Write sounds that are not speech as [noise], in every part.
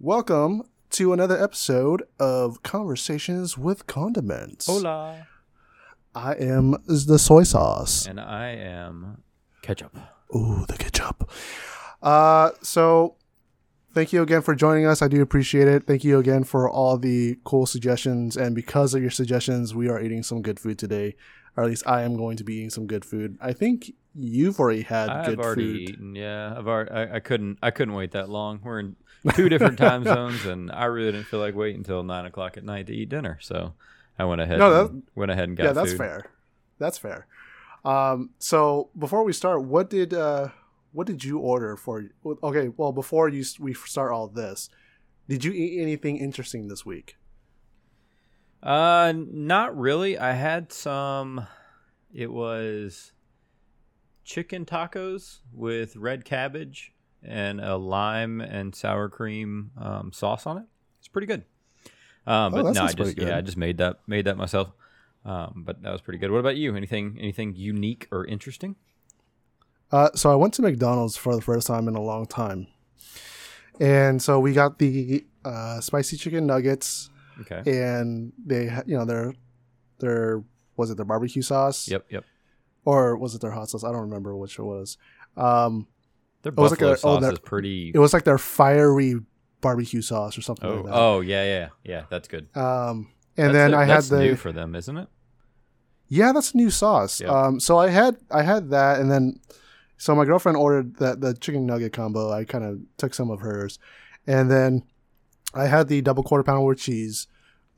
Welcome to another episode of Conversations with Condiments. Hola. I am the soy sauce. And I am ketchup. Ooh, the ketchup. Uh, so thank you again for joining us. I do appreciate it. Thank you again for all the cool suggestions. And because of your suggestions, we are eating some good food today. Or at least I am going to be eating some good food. I think you've already had I've good already food. eaten. Yeah, I've already. I, I couldn't. I couldn't wait that long. We're in two different [laughs] time zones, and I really didn't feel like waiting until nine o'clock at night to eat dinner. So I went ahead. No, and, went ahead and got. yeah, that's food. fair. That's fair. Um, so before we start, what did uh, what did you order for? Okay, well, before you we start all this, did you eat anything interesting this week? Uh, not really. I had some. It was chicken tacos with red cabbage and a lime and sour cream um, sauce on it. It's pretty good. Um, Oh, but no, I just yeah. I just made that made that myself. Um, but that was pretty good. What about you? Anything anything unique or interesting? Uh, so I went to McDonald's for the first time in a long time, and so we got the uh, spicy chicken nuggets, Okay. and they, you know, their their was it their barbecue sauce? Yep. Yep. Or was it their hot sauce? I don't remember which it was. Um, Their was like buffalo a- oh, sauce that- is pretty. it was like their fiery barbecue sauce or something Oh, like that. oh yeah, yeah, yeah. That's good. Um, and That's then I had that's the new for them, isn't it? yeah, that's a new sauce. Yeah. Um, so I had I had that, and then so my girlfriend ordered that the chicken nugget combo. I kind of took some of hers, and then I had the double quarter pounder with cheese.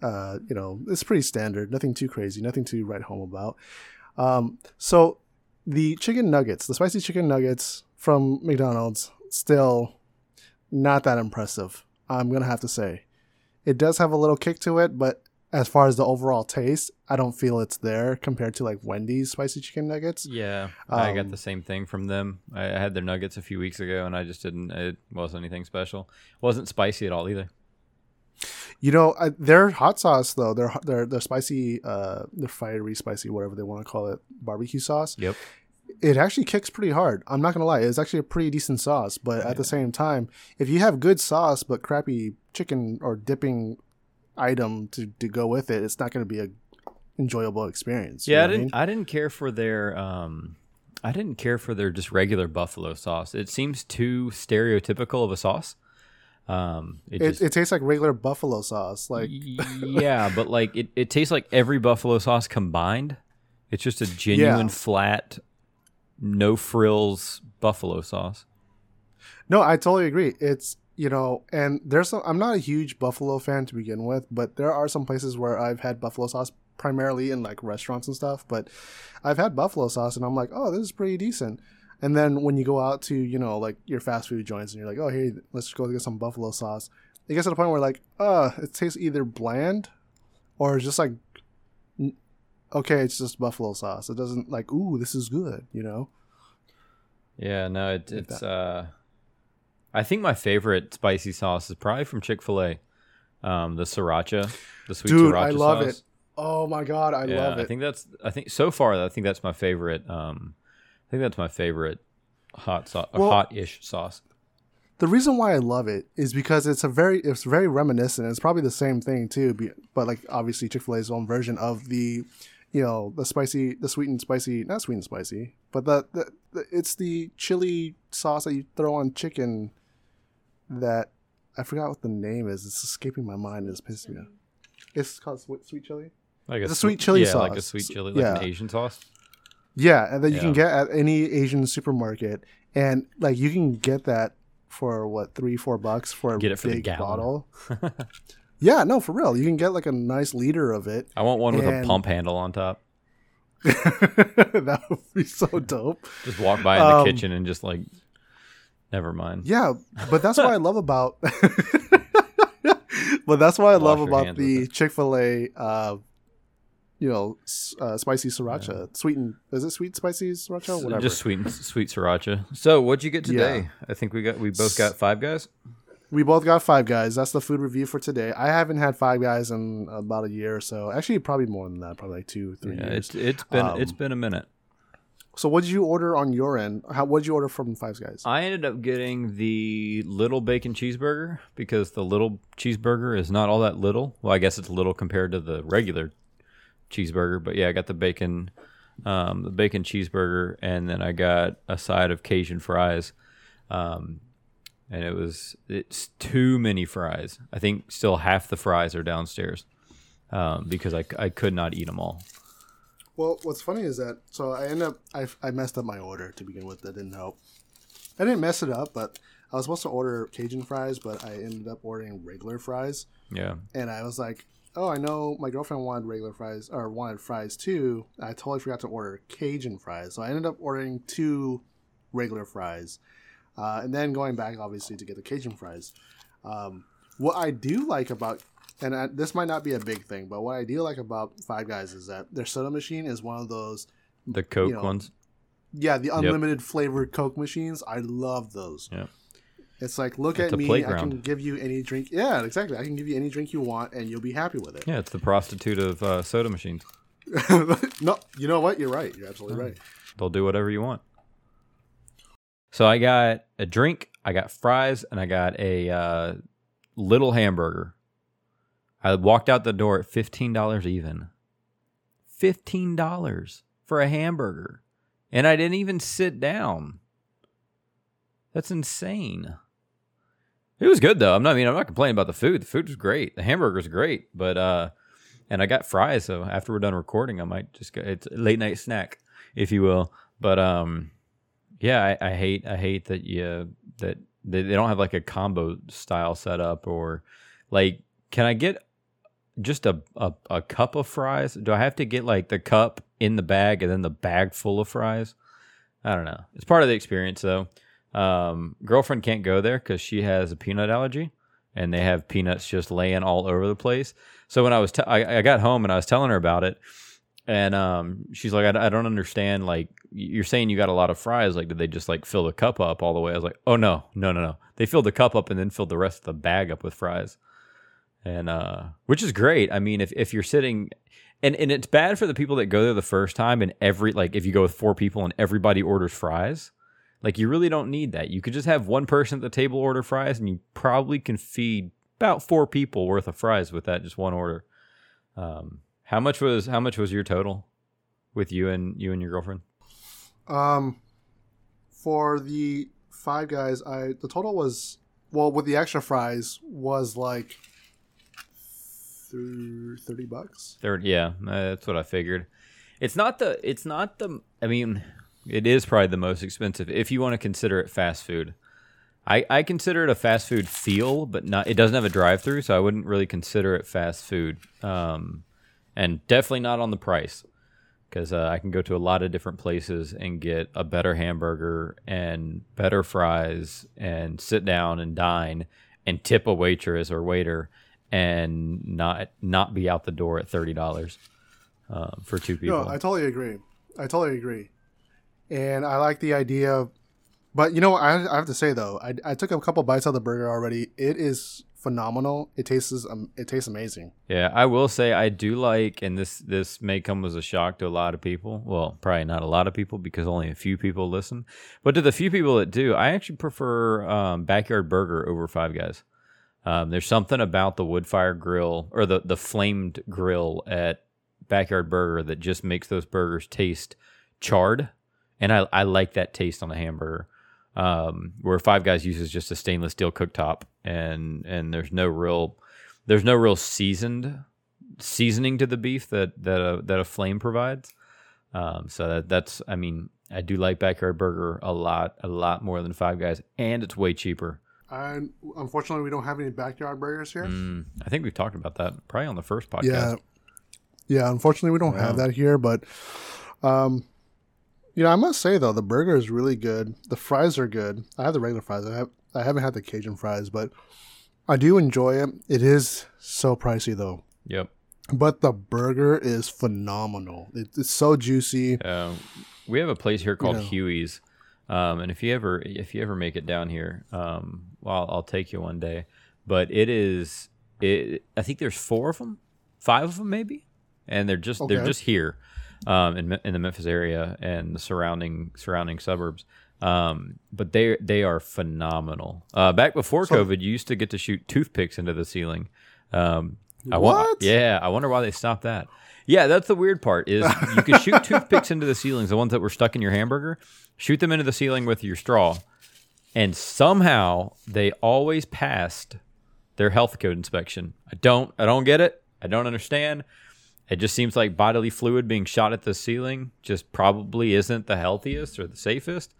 Uh, you know, it's pretty standard, nothing too crazy, nothing to write home about. Um, so the chicken nuggets, the spicy chicken nuggets from McDonald's, still not that impressive. I'm gonna have to say, it does have a little kick to it, but as far as the overall taste, I don't feel it's there compared to like Wendy's spicy chicken nuggets. Yeah, I got Um, the same thing from them. I, I had their nuggets a few weeks ago, and I just didn't. It wasn't anything special. It wasn't spicy at all either. You know, I, their hot sauce though, their their their spicy, uh, their fiery spicy, whatever they want to call it, barbecue sauce. Yep. It actually kicks pretty hard. I'm not gonna lie, it's actually a pretty decent sauce. But at the same time, if you have good sauce but crappy chicken or dipping item to, to go with it, it's not gonna be a enjoyable experience. Yeah, I didn't. I didn't care for their. Um, I didn't care for their just regular buffalo sauce. It seems too stereotypical of a sauce. Um, it, It, just, it tastes like regular buffalo sauce. Like [laughs] yeah, but like it, it tastes like every buffalo sauce combined. It's just a genuine flat, no frills buffalo sauce. No, I totally agree. It's you know, and there's some. I'm not a huge buffalo fan to begin with, but there are some places where I've had buffalo sauce primarily in like restaurants and stuff. But I've had buffalo sauce, and I'm like, oh, this is pretty decent. And then when you go out to you know like your fast food joints, and you're like, oh, hey, let's go get some buffalo sauce. It gets to the point where like, uh, it tastes either bland or just like, okay, it's just buffalo sauce. It doesn't like, ooh, this is good, you know. Yeah, no, it, Like it's. uh I think my favorite spicy sauce is probably from Chick Fil A, um, the sriracha, the sweet Dude, sriracha I love sauce. it. Oh my god, I yeah, love it. I think that's. I think so far, I think that's my favorite. Um, I think that's my favorite hot sauce, Well- hot-ish sauce. the reason why I love it is because it's a very it's very reminiscent. It's probably the same thing too, but like obviously Chick Fil A's own version of the, you know, the spicy, the sweet and spicy, not sweet and spicy, but the, the, the it's the chili sauce that you throw on chicken. That I forgot what the name is. It's escaping my mind. It's pissing me off. It's called sweet, sweet chili. Like It's a sweet chili yeah, like a sweet chili, like Yeah. an Asian sauce. Yeah, and that you can get at any Asian supermarket, and like you can get that for what three, four bucks for a Get it for the big gallon. bottle. [laughs] yeah, no, for real. You can get like a nice liter of it. I want one with a pump handle on top. [laughs] that would be so dope. Just walk by in the Um, kitchen and just like, never mind. Yeah, but that's what I love about. [laughs] but that's what I Wash love about the. Chick Fil A. Uh, you know, uh, spicy sriracha, sweet and is it sweet spicy sriracha? Whatever. Just sweet, sweet sriracha. So, what'd you get today? I think we got we both got five guys. We both got Five Guys. That's the food review for today. I haven't had Five Guys in about a year or so. Actually, probably more than that. Probably like two, three Yeah, years. it's it's been Um, it's been a minute. So what did you order on your end? How what did you order from Five Guys? I ended up getting the little bacon cheeseburger because the little cheeseburger is not all that little. Well, I guess it's little compared to the regular cheeseburger, but yeah, I got the bacon, um, the bacon cheeseburger, and then I got a side of Cajun fries. Um, and it was it's too many fries. I think still half the fries are downstairs um, because I, I could not eat them all. Well, what's funny is that so I end up I, I messed up my order to begin with. That didn't help. I didn't mess it up, but I was supposed to order Cajun fries, but I ended up ordering regular fries. Yeah, And I was like, oh, I know my girlfriend wanted regular fries or wanted fries too. I totally forgot to order Cajun fries, so I ended up ordering two regular fries, uh, and then going back obviously to get the Cajun fries. Um, what I do like about and I, this might not be a big thing, but what I do like about Five Guys is that their soda machine is one of those the Coke know, ones. yeah, the unlimited flavored Coke machines. I love those. Yeah. It's like, look It's at me. I can give you any drink. Yeah, exactly. I can give you any drink you want, and you'll be happy with it. Yeah, it's the prostitute of uh, soda machines. [laughs] no, you know what? You're right. You're absolutely right. They'll do whatever you want. So I got a drink, I got fries, and I got a uh, little hamburger. I walked out the door at fifteen dollars even. Fifteen dollars for a hamburger, and I didn't even sit down. That's insane. It was good though. I'm not. I mean, I'm not complaining about the food. The food was great. The hamburger's great, but uh, and I got fries. So after we're done recording, I might just go. It's a late night snack, if you will. But um, yeah, I, I hate I hate that you that they, they don't have like a combo style setup or like can I get just a, a a cup of fries? Do I have to get like the cup in the bag and then the bag full of fries? I don't know. It's part of the experience though. Um, girlfriend can't go there because she has a peanut allergy, and they have peanuts just laying all over the place. So when I was, t- I, I got home and I was telling her about it, and um, she's like, I, I don't understand. Like you're saying you got a lot of fries. Like did they just like fill the cup up all the way? I was like, oh no, no, no, no. They filled the cup up and then filled the rest of the bag up with fries, and uh, which is great. I mean, if if you're sitting. And, and it's bad for the people that go there the first time and every like if you go with four people and everybody orders fries like you really don't need that. You could just have one person at the table order fries, and you probably can feed about four people worth of fries with that just one order. Um, how much was how much was your total with you and you and your girlfriend? Um, for the Five Guys, I the total was well with the extra fries was like thir- thirty bucks. Third, yeah, uh, that's what I figured. It's not the it's not the I mean, it is probably the most expensive if you want to consider it fast food. I, I consider it a fast food feel, but not it doesn't have a drive through, so I wouldn't really consider it fast food. Um, and definitely not on the price because uh, I can go to a lot of different places and get a better hamburger and better fries and sit down and dine and tip a waitress or waiter and not not be out the door at thirty dollars um, for two people. No, I totally agree. I totally agree, and I like the idea. of But you know, I, I have to say though, I, I took a couple bites of the burger already. It is phenomenal. It tastes um, it tastes amazing. Yeah, I will say I do like, and this this may come as a shock to a lot of people. Well, probably not a lot of people because only a few people listen. But to the few people that do, I actually prefer um, Backyard Burger over Five Guys. Um, there's something about the wood fire grill or the the flamed grill at Backyard Burger that just makes those burgers taste charred, and I I like that taste on a hamburger. Um, where Five Guys uses just a stainless steel cooktop, and and there's no real there's no real seasoned seasoning to the beef that that a, that a flame provides. Um, so that, that's I mean I do like Backyard Burger a lot a lot more than Five Guys, and it's way cheaper. And unfortunately we don't have any backyard burgers here. Mm, I think we've talked about that probably on the first podcast. Yeah, yeah. Unfortunately, we don't have that here, but um, you know, I must say though, the burger is really good. The fries are good. I have the regular fries. I have I haven't had the Cajun fries, but I do enjoy it. It is so pricey though, Yep. but the burger is phenomenal. It, it's so juicy. Uh, we have a place here called know. Huey's, um, and if you ever if you ever make it down here, um, well, I'll take you one day. But it is it. I think there's four of them, five of them maybe, and they're just they're just here. Um, in in the Memphis area and the surrounding surrounding suburbs. Um, but they they are phenomenal. Uh, back before So- COVID, you used to get to shoot toothpicks into the ceiling. Um, I wa- What? yeah, I wonder why they stopped that. Yeah, that's the weird part is you could shoot [laughs] toothpicks into the ceilings, the ones that were stuck in your hamburger, shoot them into the ceiling with your straw, and somehow they always passed their health code inspection. I don't I don't get it. I don't understand. It just seems like bodily fluid being shot at the ceiling just probably isn't the healthiest or the safest.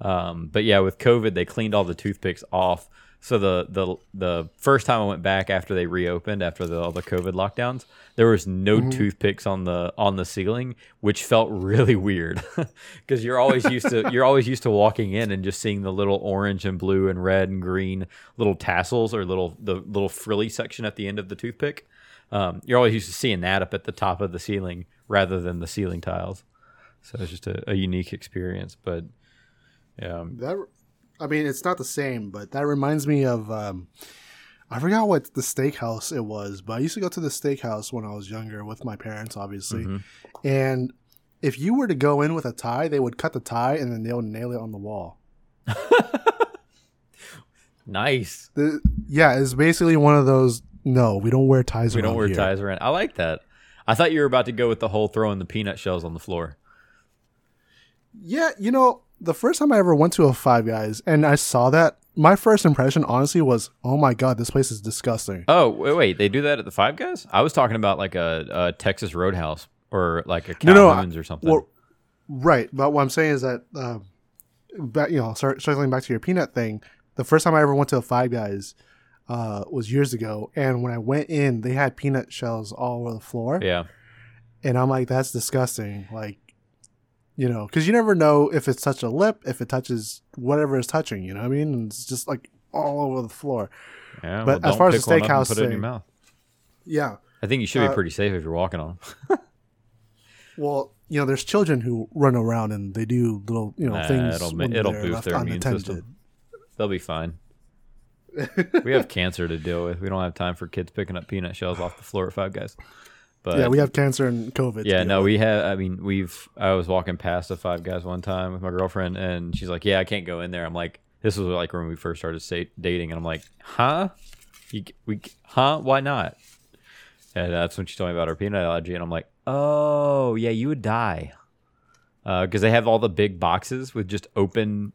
Um, but yeah, with COVID, they cleaned all the toothpicks off. So the the the first time I went back after they reopened after the, all the COVID lockdowns, there was no toothpicks on the on the ceiling, which felt really weird [laughs] because you're always used to you're always used to walking in and just seeing the little orange and blue and red and green little tassels or little the little frilly section at the end of the toothpick. Um, you're always used to seeing that up at the top of the ceiling rather than the ceiling tiles. So it's just a, a unique experience, but yeah, That, I mean, it's not the same, but that reminds me of. Um, I forgot what the steakhouse it was, but I used to go to the steakhouse when I was younger with my parents, obviously. Mhm. And if you were to go in with a tie, they would cut the tie and then they would nail it on the wall. [laughs] nice. The, yeah, it's basically one of those. No, we don't wear ties. We don't wear here." ties around. I like that. I thought you were about to go with the whole throwing the peanut shells on the floor. Yeah, you know, the first time I ever went to a Five Guys and I saw that, my first impression, honestly, was, "Oh my god, this place is disgusting." Oh wait, wait, they do that at the Five Guys? I was talking about like a, a Texas Roadhouse or like a No, no, or something. Well, right, but what I'm saying is that, uh, back, you know, circling back to your peanut thing, the first time I ever went to a Five Guys uh, was years ago, and when I went in, they had peanut shells all over the floor, yeah, and I'm like, "That's disgusting!" Like, you know, because you never know if it's touched a lip, if it touches whatever is touching. You know what I mean? And it's just like all over the floor. yeah. But well, as far as the steakhouse put it in your mouth. Yeah. I think you should Uh, be pretty safe if you're walking on. [laughs] Well, you know, there's children who run around and they do little, you know, Nah, things. it'll it'll boost left their immune unattended. system. They'll be fine. We have [laughs] cancer to deal with. We don't have time for kids picking up peanut shells off the floor at Five Guys. But yeah, we have cancer and COVID. Yeah, no, with. we have. I mean, we've. I was walking past the Five Guys one time with my girlfriend, and she's like, "Yeah, I can't go in there." I'm like, "This was like when we first started dating," and I'm like, "Huh? You, we, huh? Why not?" And that's when she told me about her peanut allergy, and I'm like, "Oh, yeah, you would die," uh, because they have all the big boxes with just open,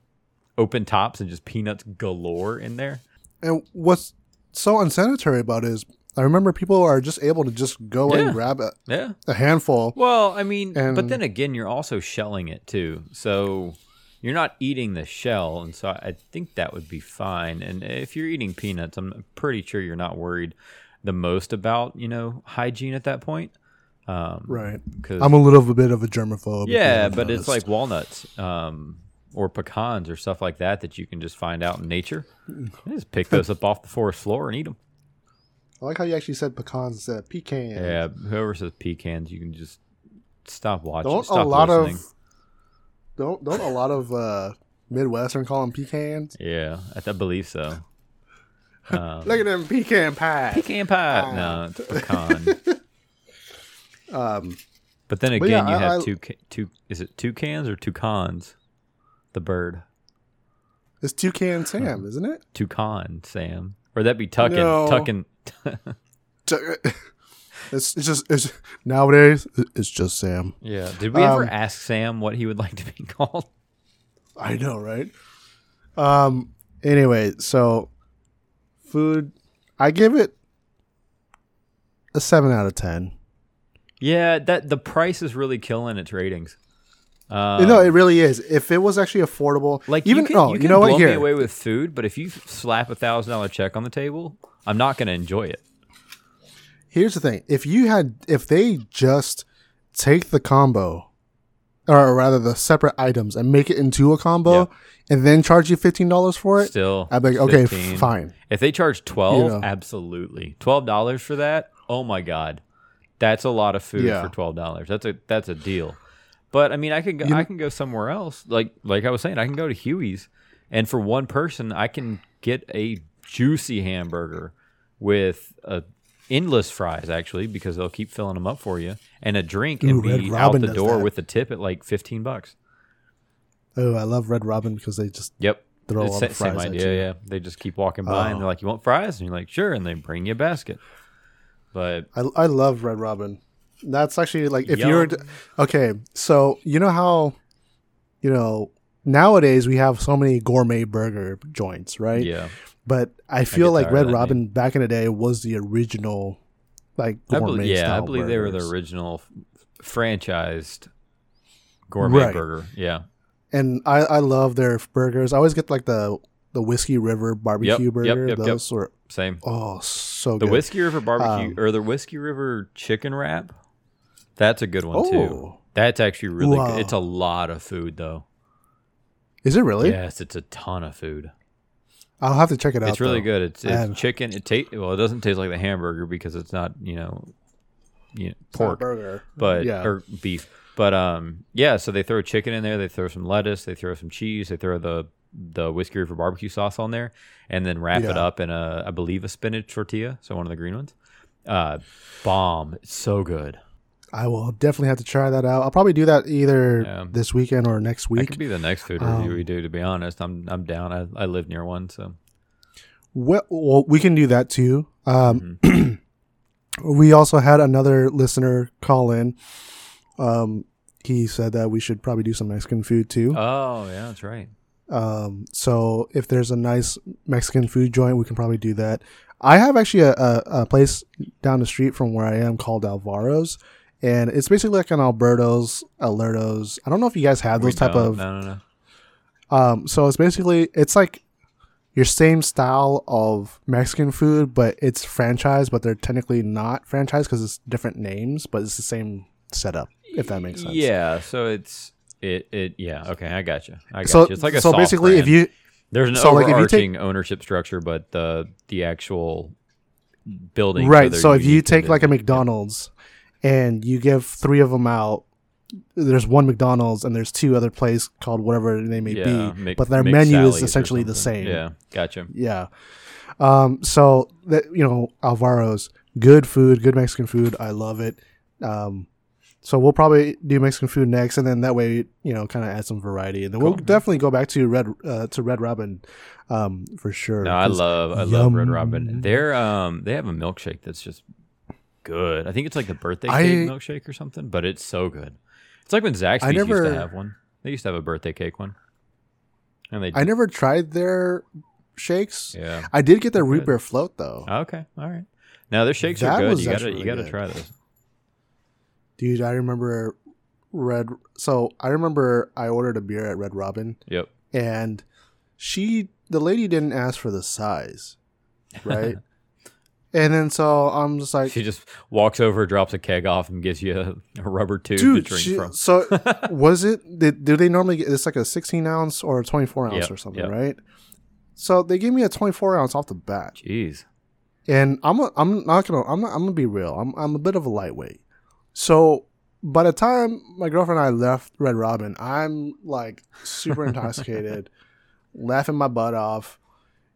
open tops and just peanuts galore in there. And what's so unsanitary about it is, I remember people are just able to just go Yeah. and grab a, Yeah. a handful. Well, I mean, but then again, you're also shelling it too. So you're not eating the shell. And so I think that would be fine. And if you're eating peanuts, I'm pretty sure you're not worried the most about, you know, hygiene at that point. Um, Right. Cause, I'm a little bit of a germaphobe. yeah, but it's like walnuts um, or pecans or stuff like that that you can just find out in nature. Just pick those up off the forest floor and eat them. I like how you actually said pecans instead of pecan. Yeah, whoever says pecans, you can just stop watching. Don't stop a lot listening. of don't don't a lot of uh, Midwestern call them pecans? Yeah, I, I believe so. [laughs] Um, Look at them pecan pies. pecan pie. No, [laughs] it's pecan. Um, But then But again, yeah, you I- have I- two two. Is it two cans or toucans? The bird it's toucan Sam, isn't it? toucan Sam, or that'd be tucking No. tucking. [laughs] It's, it's just it's nowadays it's just Sam. yeah. Did we ever Um, ask Sam what he would like to be [laughs] called? I know, right? Um. Anyway, so food, I give it a seven out of ten. Yeah, that the price is really killing its ratings. Um, no, it really is. If it was actually affordable, like even you can, oh, you you, know blow what? me away with food, but if you slap a thousand dollar check on the table, I'm not going to enjoy it. here's the thing: if you had, if they just take the combo, or rather the separate items, and make it into a combo, Yeah. and then charge you fifteen dollars for it, Still, I'd be like, okay, 15. fine. If they charge twelve, You know. absolutely twelve dollars for that. Oh my god, that's a lot of food Yeah. for twelve dollars. That's a that's a deal. But I mean, I can go, You- I can go somewhere else. Like like I was saying, I can go to Huey's, and for one person, I can get a juicy hamburger with a endless fries actually because they'll keep filling them up for you, and a drink and Ooh, Red be out the door that. with a tip at like fifteen bucks. Oh, I love Red Robin because they just Yep. throw It's all the same fries at idea, you. yeah. They just keep walking by and Oh. they're like, "You want fries?" And you're like, "Sure," and they bring you a basket. But I I love Red Robin. That's actually like if Yum. you're okay. So you know how you know nowadays we have so many gourmet burger joints, right? yeah, But I feel get like Red Robin back in the day was the original like I gourmet believe, yeah, I believe they were the original f- franchised gourmet Right. burger. Yeah, and I I love their burgers. I always get like the the Whiskey River barbecue yep, burger. yep, yep. Those were same. oh so good. The good. Whiskey River barbecue Um, or the Whiskey River chicken wrap. That's a good one too. Oh, That's actually really good. It's a lot of food though. is it really? Yes, it's a ton of food. I'll have to check it out. It's really though. good. It's, it's chicken. It ta- well, it doesn't taste like the hamburger because it's not you know, you know It's not a pork, burger, but yeah. or beef. But um, yeah. So they throw chicken in there. They throw some lettuce. They throw some cheese. They throw the the whiskey river barbecue sauce on there, and then wrap it up in a I believe a spinach tortilla. So one of the green ones. Uh, bomb. It's so good. I will definitely have to try that out. I'll probably do that either Yeah. this weekend or next That week. could be the next food Um, review we do. To be honest, I'm I'm down. I, I live near one, so Well, well, we can do that too. Um, Mm-hmm. [clears throat] we also had another listener call in. Um, he said that we should probably do some Mexican food too. oh yeah, that's right. Um, so if there's a nice Mexican food joint, we can probably do that. I have actually a, a, a place down the street from where I am called Alvaro's, and it's basically like an Alberto's, Alerto's. I don't know if you guys have those We type of no no no. Um, so it's basically it's like your same style of Mexican food, but it's franchise, but they're technically not franchise because it's different names, but it's the same setup. If that makes sense. Yeah, so it's it it yeah okay I got you I got So you. It's like a so basically, if you there's an so, like, if you overarching ownership structure, but the the actual building right, so if you take like a McDonald's and you give three of them out. There's one McDonald's and there's two other places called whatever they may yeah, be, Mc- but their menu is essentially the same. Yeah, gotcha. Yeah. Um, so that you know, Alvaro's good food, good Mexican food. I love it. Um, so we'll probably do Mexican food next, and then that way, you know, kind of add some variety, and then we'll definitely go back to Red uh, to Red Robin, um, for sure. No, I love I love Red. Robin. They're um they have a milkshake that's just good. I think it's like the birthday I- cake milkshake or something, but it's so good. It's like when Zaxby's I used to have one. They used to have a birthday cake one, and they I never tried their shakes. yeah. I did get their root beer float though, ah, Okay, all right. Now their shakes That are good. You gotta actually you gotta good. try those. dude. I remember Red. So I remember I ordered a beer at Red Robin, Yep. and she the lady didn't ask for the size right [laughs] and then so i'm just like She just walks over, drops a keg off, and gives you a, a rubber tube dude to drink she- from. so [laughs] was it did, do they normally get it's like a 16 ounce or a 24 ounce Yep, or something yep. right so they gave me a 24 ounce off the bat Jeez. and i'm a, i'm not gonna i'm not i'm gonna be real i'm, I'm a bit of a lightweight so by the time my girlfriend and i left red robin i'm like super intoxicated [laughs] laughing my butt off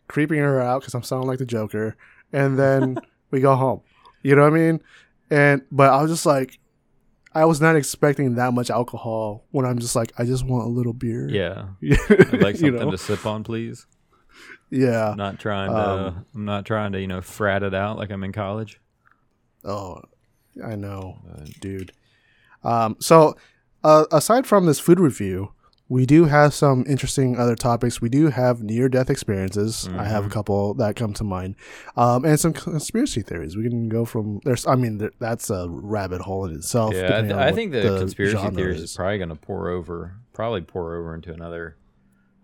creeping her out because i'm sounding like the joker and then [laughs] we go home you know what i mean and but i was just like i was not expecting that much alcohol when i'm just like i just want a little beer Yeah. [laughs] I'd like you something know? to sip on, please. yeah I'm not trying to. Um, I'm not trying to, you know, frat it out like I'm in college. Oh, I know, Uh, dude. Um, so uh, aside from this food review, we do have some interesting other topics. We do have near-death experiences. I have a Mhm. couple that come to mind, um, and some conspiracy theories. We can go from there's. I mean, there, that's a rabbit hole in itself. Yeah, I, th- I think the, conspiracy theories is. is probably going to pour over, probably pour over into another,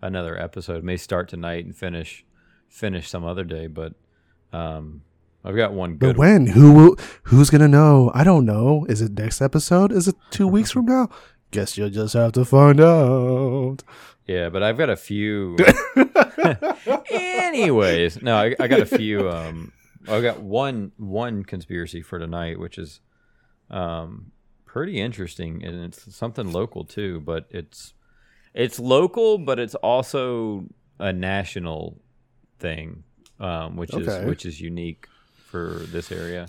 another episode. May start tonight and finish, finish some other day. But, um, I've got one good. But when? Who will? Who's gonna know? I don't know. Is it next episode? Is it two weeks from now? Guess you'll just have to find out. Yeah, but I've got a few. [laughs] Anyways, no, I, I got a few. Um, I got one one conspiracy for tonight, which is um pretty interesting, and it's something local too. But it's it's local, but it's also a national thing, um, which Okay. is which is unique for this area.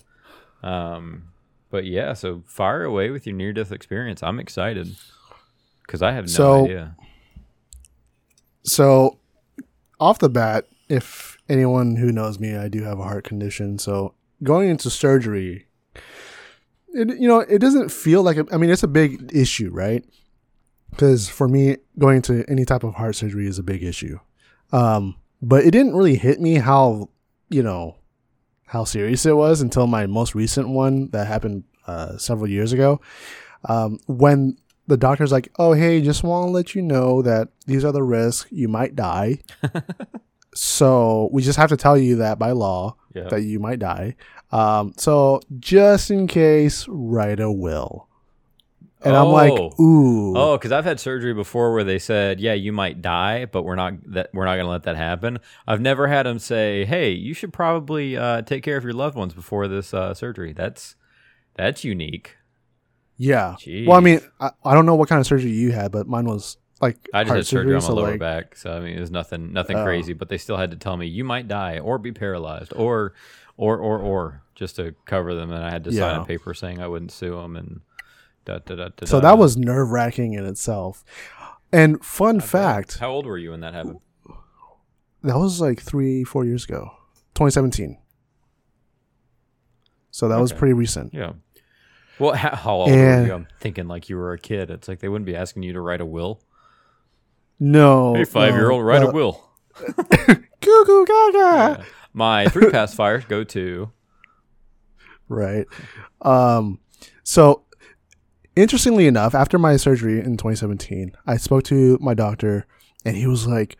Um, but yeah, so fire away with your near death experience. I'm excited because I have no So- idea. So, off the bat, if anyone who knows me, I do have a heart condition. So, going into surgery, it you know it doesn't feel like a, I mean it's a big issue, right? Because for me, going to any type of heart surgery is a big issue. Um, but it didn't really hit me how you know how serious it was until my most recent one that happened uh, several years ago. Um, when the doctor's like, "Oh, hey, just want to let you know that these are the risks. You might die. [laughs] so we just have to tell you that by law Yeah. that you might die. Um, so just in case, write a will." And I'm like, Oh. "Ooh, Oh, because I've had surgery before where they said, "Yeah, you might die, but we're not that we're not going to let that happen." I've never had them say, "Hey, you should probably uh, take care of your loved ones before this uh, surgery." That's that's unique. yeah." Well, I mean, I, I don't know what kind of surgery you had, but mine was like I just had surgery on my so, lower like, back, so I mean, it was nothing nothing Oh. crazy. But they still had to tell me you might die or be paralyzed or or or or just to cover them, and I had to sign a paper saying I wouldn't sue them and. Da, da, da, So that was nerve wracking in itself. And fun fact, How old were you when that happened? that was like three, four years ago, 2017. So that was pretty recent. Yeah. Well, how, how old were you? I'm thinking like you were a kid. It's like they wouldn't be asking you to write a will. No. Hey, five year old, write a a will. [laughs] Goo gaga. Yeah. My three pass fires go to. Right. Um, so interestingly enough, after my surgery in 2017, I spoke to my doctor and he was like,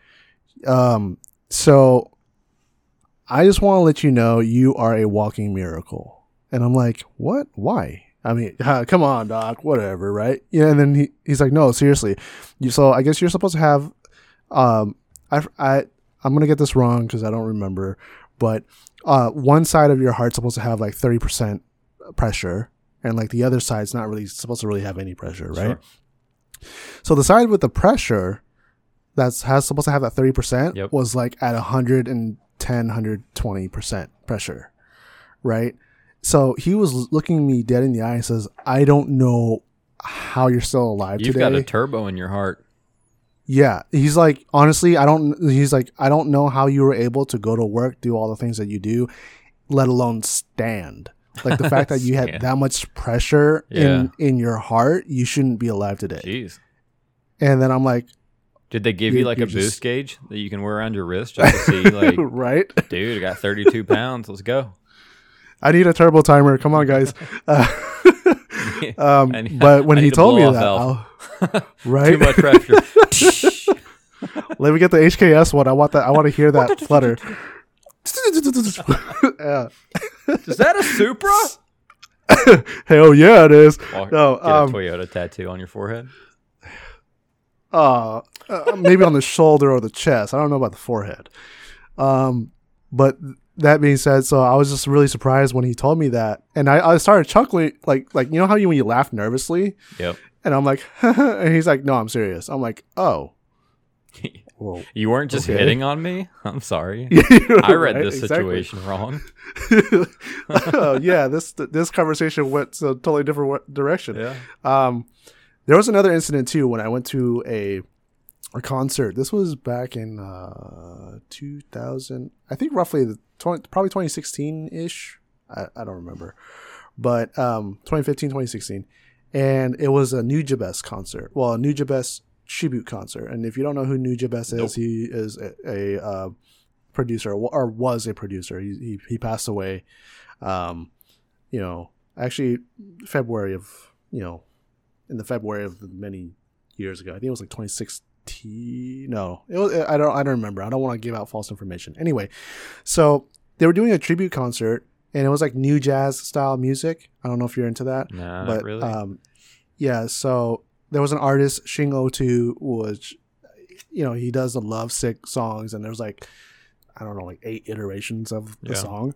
um, so I just want to let you know you are a walking miracle. And I'm like, what? Why? I mean, [laughs] come on, doc, whatever, right? Yeah. And then he, he's like, no, seriously. You, so I guess you're supposed to have, um, I, I, I'm going to get this wrong because I don't remember, but uh, one side of your heart's supposed to have like 30% pressure and like the other side's not really supposed to really have any pressure right Sure. so the side with the pressure that's has supposed to have that 30% Yep. was like at 110 120% pressure right so he was looking me dead in the eye and says i don't know how you're still alive You've today got a turbo in your heart. yeah, he's like, honestly, I don't. He's like, I don't know how you were able to go to work, do all the things that you do, let alone stand. Like the fact that [laughs] you had Stand. that much pressure in in your heart, you shouldn't be alive today. Jeez. And then I'm like, Did they give you You're- like a you're boost gauge that you can wear around your wrist just to see, [laughs] like, right? dude, I got 32 pounds. Let's go. I need a turbo timer. Come on, guys. [laughs] Uh, um, I but when he a told me that. I'll- Too right? much pressure. Let me get the HKS one. I want that. I want to hear that flutter. yeah. Is that a Supra? [laughs] Hell yeah, it is. No, get um, a Toyota tattoo on your forehead. uh, uh, maybe on the shoulder or the chest. I don't know about the forehead. Um, but that being said, so I was just really surprised when he told me that, and I, I started chuckling, like like you know how you when you laugh nervously, Yep. and I'm like, [laughs] and he's like, no, I'm serious. I'm like, oh, [laughs] whoa. You weren't just Okay. hitting on me? [laughs] I'm sorry. [laughs] I read Right? this Exactly. situation wrong. [laughs] oh, yeah, this this conversation went a totally different direction. Yeah. Um, there was another incident too when I went to a a concert. This was back in uh 2000, I think roughly the 20, probably 2016 ish. I, I don't remember, but um 2015, 2016, and it was a Nujabes concert. Well, a Nujabes tribute concert. And if you don't know who Nujabes is, he is a, a uh, producer or was a producer. He he, he passed away. Um, you know, actually February of you know in the February of many years ago. I think it was like 2016. No, it was. I don't. I don't remember. I don't want to give out false information. Anyway, so they were doing a tribute concert, and it was like new jazz style music. I don't know if you're into that, Nah, but really. um, yeah. So there was an artist, Shing02, which you know he does the love sick songs, and there's like I don't know, like eight iterations of the Yeah. song.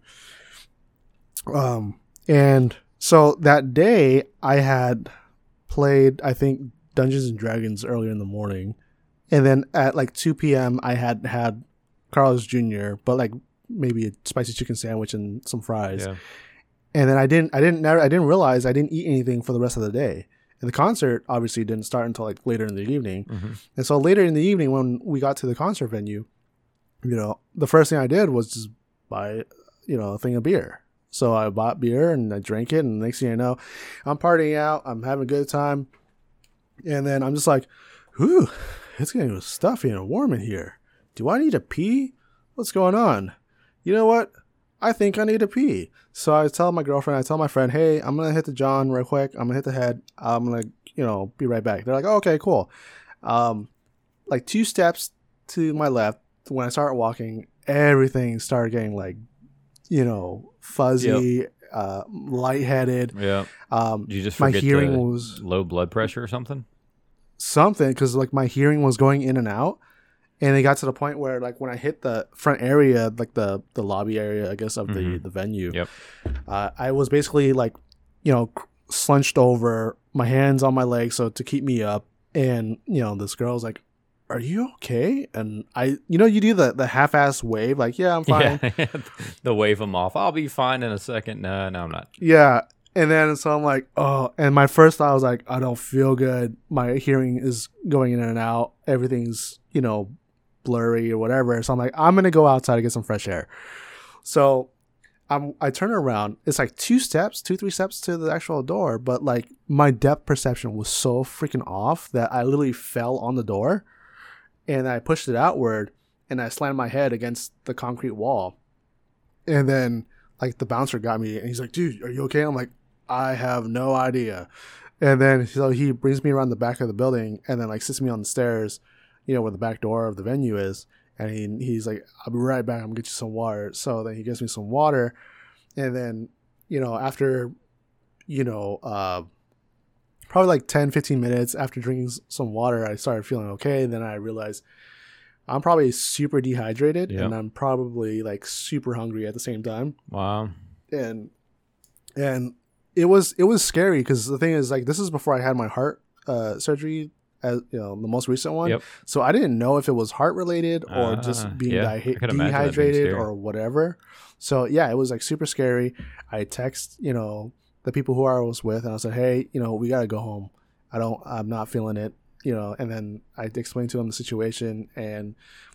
Um, and so that day I had played, I think, Dungeons and Dragons earlier in the morning, and then at like two p.m. I had had Carl's Jr., but like maybe a spicy chicken sandwich and some fries. yeah. and then I didn't I didn't I didn't realize I didn't eat anything for the rest of the day. And the concert obviously didn't start until like later in the evening. hmm And so later in the evening, when we got to the concert venue, you know, the first thing I did was just buy, you know, a thing of beer. So I bought beer and I drank it, and next thing you know, I'm partying out, I'm having a good time, and then I'm just like, "Whew, it's getting stuffy and warm in here. Do I need to pee? What's going on? You know what? I think I need to pee." So I tell my girlfriend, I tell my friend, "Hey, I'm gonna hit the John real quick. I'm gonna hit the head. I'm gonna, you know, be right back." They're like, oh, "Okay, cool." Um, like two steps to my left, when I started walking, everything started getting like, you know, fuzzy, uh, lightheaded. Yeah. Um, Did you just my hearing was low blood pressure or something? something because like my hearing was going in and out, and it got to the point where like when I hit the front area, like the the lobby area, I guess of the Mhm. the venue, Yep. uh, I was basically like, you know, slunched over, my hands on my legs, so to keep me up, and you know, this girl's like. Are you okay? And I, you know, you do the the half ass wave, like, yeah, I'm [laughs] fine. Yeah. [laughs] the wave them off. I'll be fine in a second. No, no, I'm not. Yeah. And then so I'm like, oh, and my first thought was like, I don't feel good. My hearing is going in and out. Everything's, you know, blurry or whatever. So I'm like, I'm gonna go outside to get some fresh air. So I'm I turn around. It's like two steps, two, three steps to the actual door, but like my depth perception was so freaking off that I literally fell on the door and I pushed it outward and I slammed my head against the concrete wall. And then like the bouncer got me and he's like, dude, are you okay? I'm like, I have no idea. And then so he brings me around the back of the building and then like sits me on the stairs, you know, where the back door of the venue is. And he, he's like, I'll be right back. I'm gonna get you some water. So then he gives me some water. And then, you know, after, you know, uh, probably like 10, 15 minutes after drinking some water, I started feeling okay. and Then I realized I'm probably super dehydrated Yeah. and I'm probably like super hungry at the same time Wow. and and it was it was scary because the thing is like this is before I had my heart uh, surgery as you know the most recent one. Yep. So I didn't know if it was heart related or Ah, just being yeah, I dehy- could imagine that being dehydrated or whatever. So yeah, it was like super scary. I text you know the people who I was with and I said, hey, you know we gotta go home. I don't I'm not feeling it. You know, and then I explained to them the situation and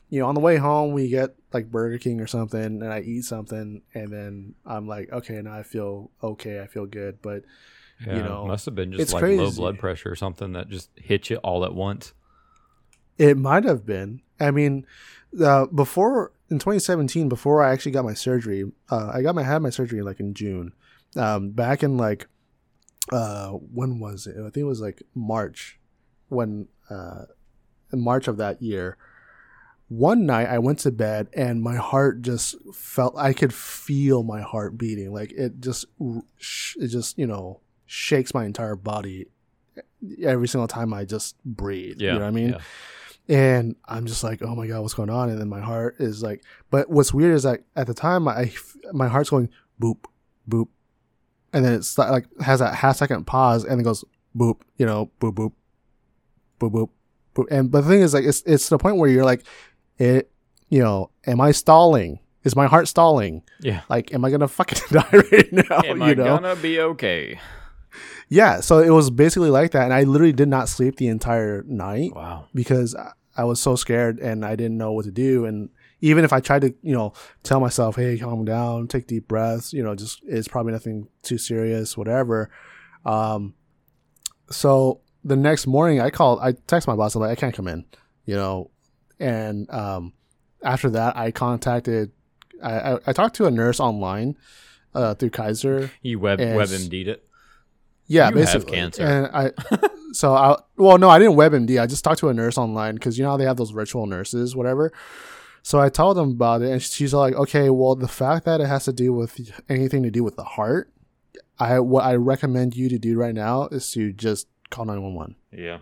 you know, on the way home, we get like Burger King or something, and I eat something, and then I'm like, okay, now I feel okay, I feel good. But Yeah, know, must have been just it's like low blood pressure or something that just hit you all at once. it might have been. I mean, uh, before in 2017, before I actually got my surgery, uh, I got my had my surgery like in June. Um, back in like, uh, when was it? I think it was like March, when uh, in March of that year. One night I went to bed and my heart just felt I could feel my heart beating like it just it just you know shakes my entire body every single time I just breathe. Yeah. You know what I mean? yeah. and I'm just like, oh my god, what's going on? And then my heart is like, but what's weird is like at the time, I my heart's going boop, boop, and then it's like has that half second pause, and it goes boop, you know, boop, boop, boop, boop, boop. And but the thing is, like, it's it's the point where you're like, it, you know, am I stalling? Is my heart stalling? Yeah. Like, am I gonna fucking [laughs] die right now? Am you I know? gonna be okay? Yeah. So it was basically like that, and I literally did not sleep the entire night Wow. because I- was so scared and I didn't know what to do. And even if I tried to, you know, tell myself, "Hey, calm down, take deep breaths," you know, just it's probably nothing too serious, whatever. Um, so the next morning, I called, I text my boss, I'm like, I can't come in, you know, and um, after that, I contacted, I, I, I talked to a nurse online uh, through Kaiser. You web Yes. WebMD'd it. Yeah, You have basically. cancer. And I, [laughs] so I, well, no, I didn't WebMD. I just talked to a nurse online because you know how they have those virtual nurses, whatever. So I told them about it, and she's like, "Okay, well, the fact that it has to do with anything to do with the heart, I what I recommend you to do right now is to just call nine one one, Yeah.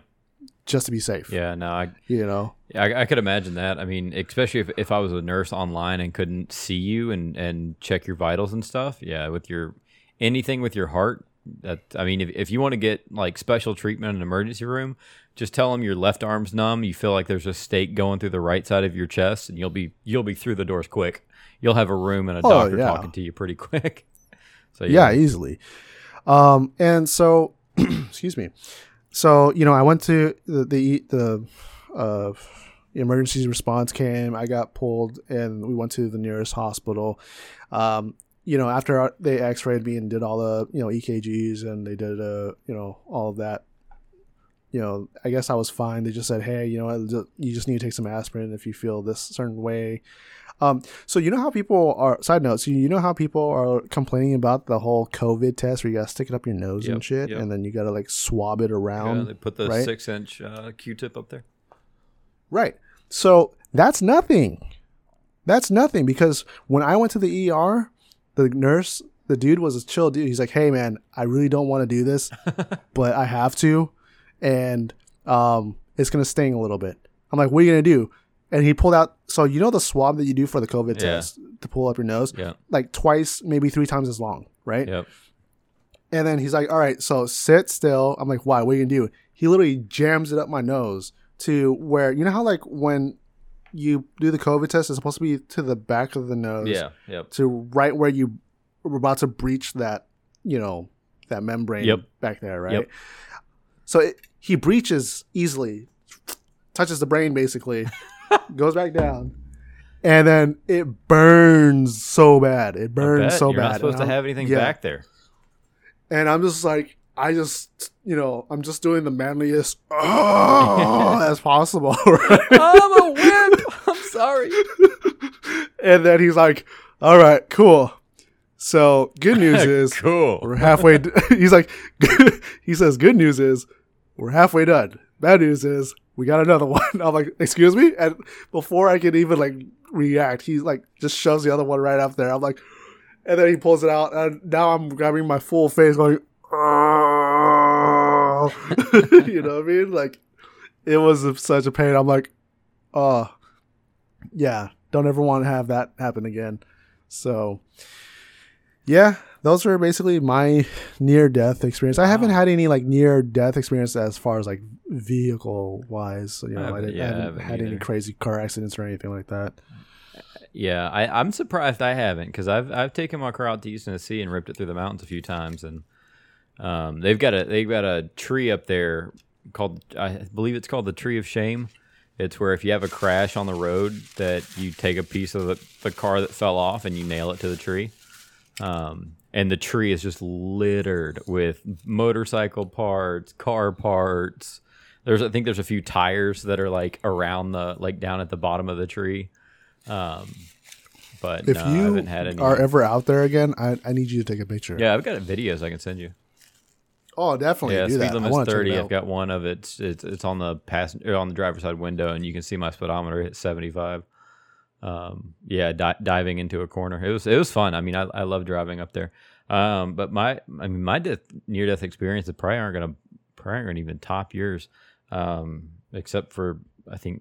just to be safe. Yeah. No, I You know, I, I could imagine that. I mean, especially if, if I was a nurse online and couldn't see you and, and check your vitals and stuff. Yeah, with your anything with your heart. That I mean, if, if you want to get like special treatment in an emergency room, just tell them your left arm's numb. You feel like there's a stake going through the right side of your chest, and you'll be you'll be through the doors quick. You'll have a room and a Oh, doctor yeah. talking to you pretty [laughs] quick. So yeah, easily. Um, and so, [clears throat] excuse me. So you know, I went to the the, the uh, emergency response came. I got pulled, and we went to the nearest hospital. Um, you know, after they X-rayed me and did all the you know EKGs and they did uh you know all of that. You know, I guess I was fine. They just said, "Hey, you know, you just need to take some aspirin if you feel this certain way." Um, so you know how people are. Side note: so you know how people are complaining about the whole COVID test where you gotta stick it up your nose Yep, and shit, yep. and then you gotta like swab it around. Yeah, they put the right? six inch uh, Q-tip up there. Right. So that's nothing. That's nothing because when I went to the ER, the nurse, the dude was a chill dude. He's like, "Hey man, I really don't want to do this, [laughs] but I have to, and um, it's gonna sting a little bit." I'm like, "What are you gonna do?" And he pulled out. So you know the swab that you do for the COVID Yeah. test to pull up your nose, Yeah. like twice, maybe three times as long, right? Yep. And then he's like, "All right, so sit still." I'm like, "Why? What are you gonna do?" He literally jams it up my nose to where you know how like when you do the COVID test, it's supposed to be to the back of the nose, Yeah. Yep. to right where you were about to breach that, you know, that membrane Yep. back there, right? Yep. So it, he breaches easily, touches the brain basically, [laughs] goes back down. And then it burns so bad. It burns so You're bad. not supposed And to I'm- have anything yeah. back there. and I'm just like, I just, you know, I'm just doing the manliest oh, [laughs] as possible. [laughs] Right? I'm a wimp. Sorry. [laughs] and then he's like, "All right, cool." So good news [laughs] is cool. we're halfway. d- [laughs] he's like, he says, "Good news is we're halfway done. Bad news is we got another one." I'm like, "Excuse me," and before I can even like react, he's like, just shoves the other one right up there. I'm like, and then he pulls it out, and now I'm grabbing my full face, going, "Oh," you know what I mean? Like, it was such a pain. I'm like, oh, yeah, don't ever want to have that happen again. So, yeah, those were basically my near death experience. I haven't had any like near death experience as far as like vehicle wise. You know, I, haven't- didn't, yeah, I I haven't haven't had any crazy car accidents or anything like that. Yeah, I, I'm surprised I haven't because I've I've taken my car out to East Tennessee and ripped it through the mountains a few times, and um, they've got a they've got a tree up there called I believe it's called the Tree of Shame. It's where if you have a crash on the road, that you take a piece of the, the car that fell off and you nail it to the tree. Um, and the tree is just littered with motorcycle parts, car parts. There's I think there's a few tires that are like around the like down at the bottom of the tree. Um, but If no, I you haven't had any. are ever out there again, I, I need you to take a picture. yeah, I've got videos I can send you. Oh, definitely yeah, do speed that. I limit's want to check thirty. I've got one of it. It's it's on the passenger on the driver's side window, and you can see my speedometer hit seventy five. Um, yeah, di- diving into a corner. It was it was fun. I mean, I, I love driving up there. Um, but my I mean my death near death experiences probably aren't gonna probably aren't even top yours. Um, except for I think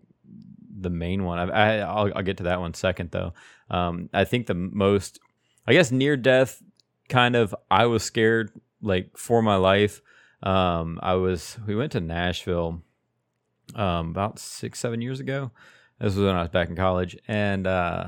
the main one. I, I I'll, I'll get to that one second though. Um, I think the most I guess near death kind of I was scared like for my life. Um, I was we went to Nashville um, about six seven years ago. This was when I was back in college, and uh,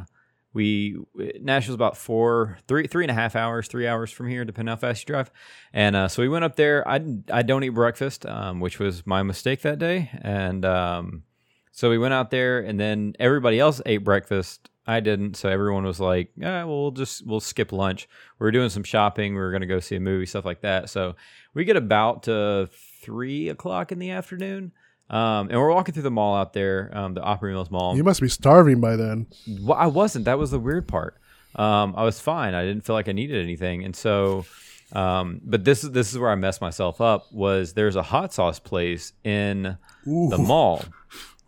we Nashville's about four three three and a half hours, three hours from here, depending how fast you drive. And uh, so we went up there. I I don't eat breakfast, um, which was my mistake that day, and um, so we went out there, and then everybody else ate breakfast. I didn't, so everyone was like, "Yeah, well, we'll just we'll skip lunch." We were doing some shopping. We were going to go see a movie, stuff like that. So we get about to three o'clock in the afternoon, um, and we're walking through the mall out there, um, the Opry Mills Mall. You must be starving by then. Well, I wasn't. That was the weird part. Um, I was fine. I didn't feel like I needed anything, and so. Um, but this is this is where I messed myself up. Was there's a hot sauce place in Ooh. the mall,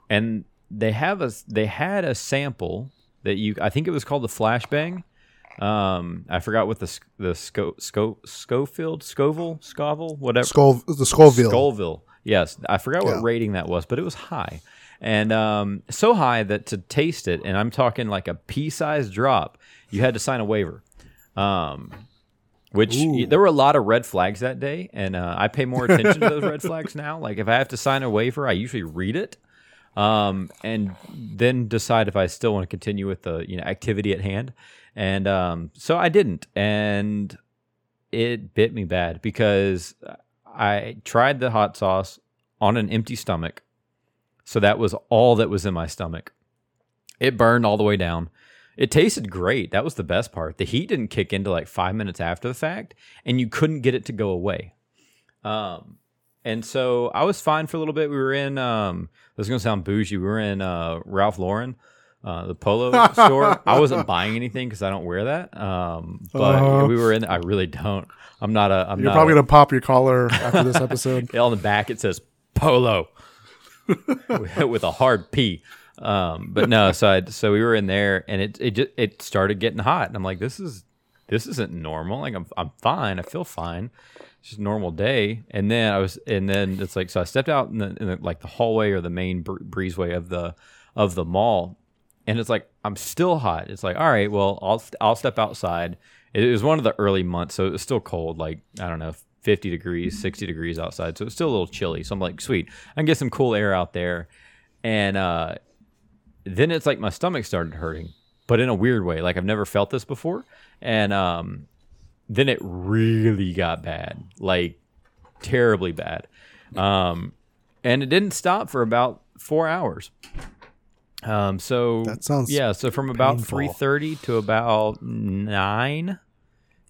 and they have a they had a sample that you I think it was called the flashbang. Um, I forgot what the the sco, sco, Schofield Scoville Scoville whatever Skull, the Scoville. Scoville. Yes, I forgot what Yeah. rating that was, but it was high, and um, so high that to taste it, and I'm talking like a pea-sized drop, you had to sign a waiver. Um, which Ooh. there were a lot of red flags that day, and uh, I pay more attention to those red [laughs] flags now. Like if I have to sign a waiver, I usually read it, um, and then decide if I still want to continue with the you know activity at hand. And um, so I didn't, and it bit me bad because I tried the hot sauce on an empty stomach. So that was all that was in my stomach. It burned all the way down. It tasted great. That was the best part. The heat didn't kick into like five minutes after the fact, and you couldn't get it to go away. Um, and so I was fine for a little bit. We were in, um, this is going to sound bougie. We were in uh, Ralph Lauren, uh, the polo [laughs] store. I wasn't buying anything because I don't wear that. Um, but Uh-huh. we were in, I really don't. I'm not a, I'm You're not probably a- gonna pop your collar after this episode. [laughs] on the back it says polo with [laughs] with a hard P. Um, but no, so I, so we were in there and it it just, it started getting hot and I'm like, this is this isn't normal. Like I'm I'm fine. I feel fine. It's just a normal day. And then I was and then it's like so I stepped out in the, in the like the hallway or the main br- breezeway of the of the mall and it's like I'm still hot. It's like all right, well I'll I'll step outside. It was one of the early months, so it was still cold. Like I don't know, 50 degrees, 60 degrees outside, so it's still a little chilly. So I'm like, sweet, I can get some cool air out there. And uh, then it's like my stomach started hurting, but in a weird way. Like I've never felt this before. And um, then it really got bad, like terribly bad. Um, and it didn't stop for about four hours. Um, so That sounds yeah. So from about three thirty to about nine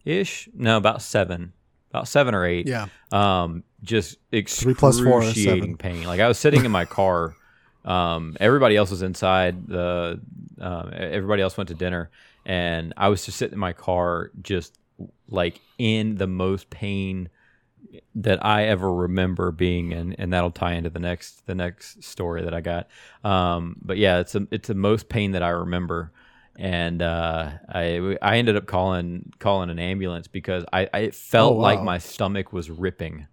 ish. No, about seven. About seven or eight. Yeah. Um, just Three plus four excruciating pain. Like I was sitting in my car. Um, everybody else was inside. The um, everybody else went to dinner, and I was just sitting in my car, just like in the most pain that I ever remember being in, and that'll tie into the next the next story that I got. Um, but yeah, it's a, it's the most pain that I remember, and uh, I I ended up calling calling an ambulance because I, I it felt Oh, like my stomach was ripping,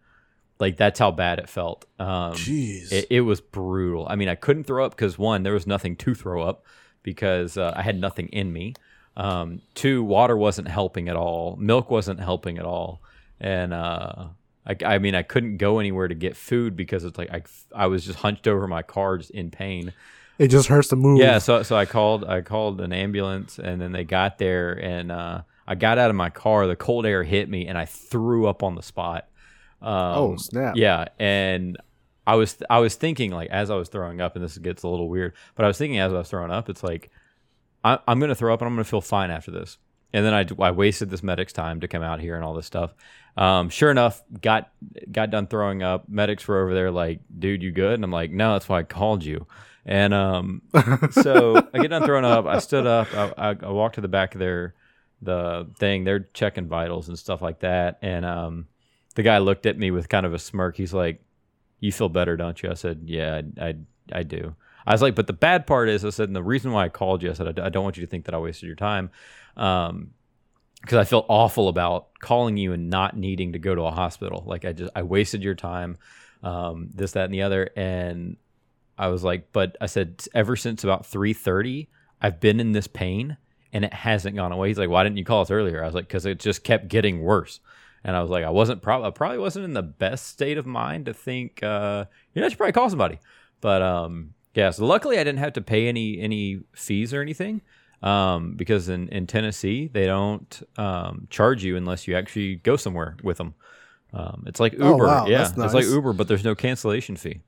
like that's how bad it felt. Um, Jeez. it, it was brutal. I mean, I couldn't throw up because one, there was nothing to throw up because uh, I had nothing in me. Um, two, water wasn't helping at all. Milk wasn't helping at all, and uh, I, I mean, I couldn't go anywhere to get food because it's like I, I was just hunched over my car, just in pain. it just hurts to move. Yeah, so so I called I called an ambulance and then they got there and uh, I got out of my car. The cold air hit me and I threw up on the spot. Um, Oh, snap. Yeah, and I was I was thinking like as I was throwing up, and this gets a little weird, but I was thinking as I was throwing up, it's like I, I'm gonna throw up and I'm gonna feel fine after this. And then I, I wasted this medic's time to come out here and all this stuff. Um, sure enough, got got done throwing up. Medics were over there like, "Dude, you good?" And I'm like, "No, that's why I called you." And um, [laughs] so I get done throwing up. I stood up. I, I, I walked to the back of their the thing. They're checking vitals and stuff like that. And um, the guy looked at me with kind of a smirk. He's like, "You feel better, don't you?" I said, "Yeah, I, I, I do." I was like, "But the bad part is," I said, and the reason why I called you, I said, I, I don't want you to think that I wasted your time, um, because I feel awful about calling you and not needing to go to a hospital. Like I just I wasted your time, um, this, that, and the other, and I was like, but I said ever since about three thirty, I've been in this pain and it hasn't gone away. He's like, why didn't you call us earlier? I was like, because it just kept getting worse. And I was like, I wasn't probably I probably wasn't in the best state of mind to think, uh, you know, I should probably call somebody. But um, yeah, so luckily I didn't have to pay any any fees or anything. Um, because in, in Tennessee they don't um, charge you unless you actually go somewhere with them. Um, it's like Uber, Oh, wow, yeah, that's it's like. Uber, but there's no cancellation fee.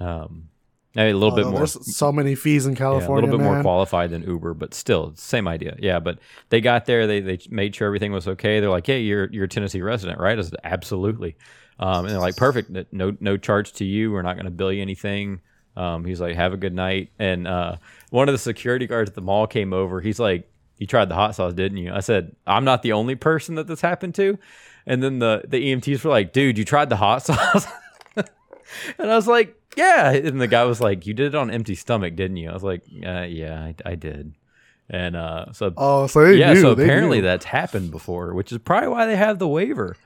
Um, a little bit Although more so many fees in yeah, a little bit more qualified than Uber, but still, same idea. Yeah, but they got there, they they made sure everything was okay. They're like, "Hey, you're you're a Tennessee resident, right?" I said, "Absolutely." Um, and they're like, "Perfect, no no charge to you. We're not going to bill you anything." Um, he's like, "Have a good night." And uh, one of the security guards at the mall came over. He's like, "You tried the hot sauce, didn't you?" I said, "I'm not the only person that this happened to." And then the the EMTs were like, "Dude, you tried the hot [laughs] sauce?" And I was like, yeah. And the guy was like, you did it on empty stomach, didn't you? I was like, uh, yeah, I, I did. And uh, so, Oh, so yeah, knew, so apparently knew. that's happened before, which is probably why they have the waiver.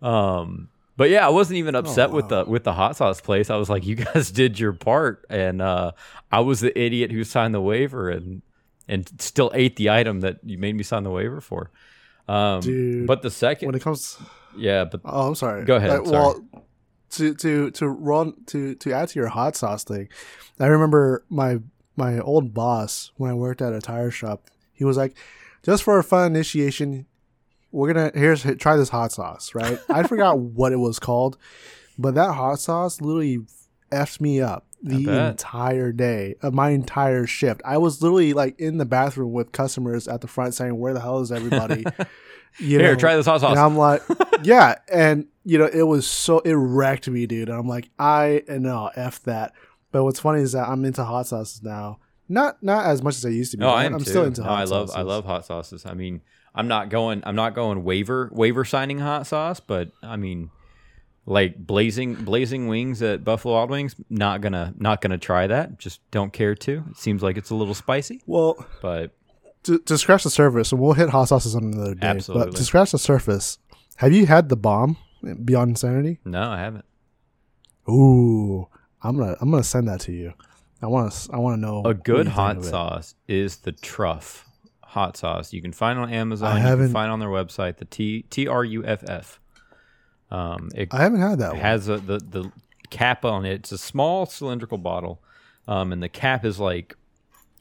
Um, but yeah, I wasn't even upset with the with the hot sauce place. I was like, you [laughs] guys did your part, and uh, I was the idiot who signed the waiver and and still ate the item that you made me sign the waiver for. Um, Dude, but the second, when it comes, yeah, but oh, I'm sorry. Go ahead, Uh, well, to to to run to to add to your hot sauce thing, I remember my my old boss when I worked at a tire shop. He was like, just for a fun initiation, we're gonna here's try this hot sauce, right? I [laughs] forgot what it was called, but that hot sauce literally effed me up the entire day of my entire shift. I was literally like in the bathroom with customers at the front saying, "Where the hell is everybody?" [laughs] You Here, know? try this hot sauce. And I'm like, [laughs] yeah, and you know, it was so it wrecked me, dude. And I'm like, I no f that. But what's funny is that I'm into hot sauces now. Not not as much as I used to be. No, I am I'm too. still into No, hot I love sauces. I love hot sauces. I mean, I'm not going I'm not going waiver waiver signing hot sauce, but I mean like blazing blazing wings at Buffalo Wild Wings, not gonna not gonna try that. Just don't care to. It seems like it's a little spicy, Well, but to, to scratch the surface, and we'll hit hot sauces on another day. Absolutely. But to scratch the surface, have you had the bomb Beyond Insanity? no, I haven't. Ooh, I'm gonna I'm gonna send that to you. I want to I want to know A good hot sauce is the truff hot sauce. You can find on Amazon. I You can haven't- find on their website the T T R U F F. Um, it I haven't had that one. has a, the the cap on it. It's a small cylindrical bottle, um, and the cap is like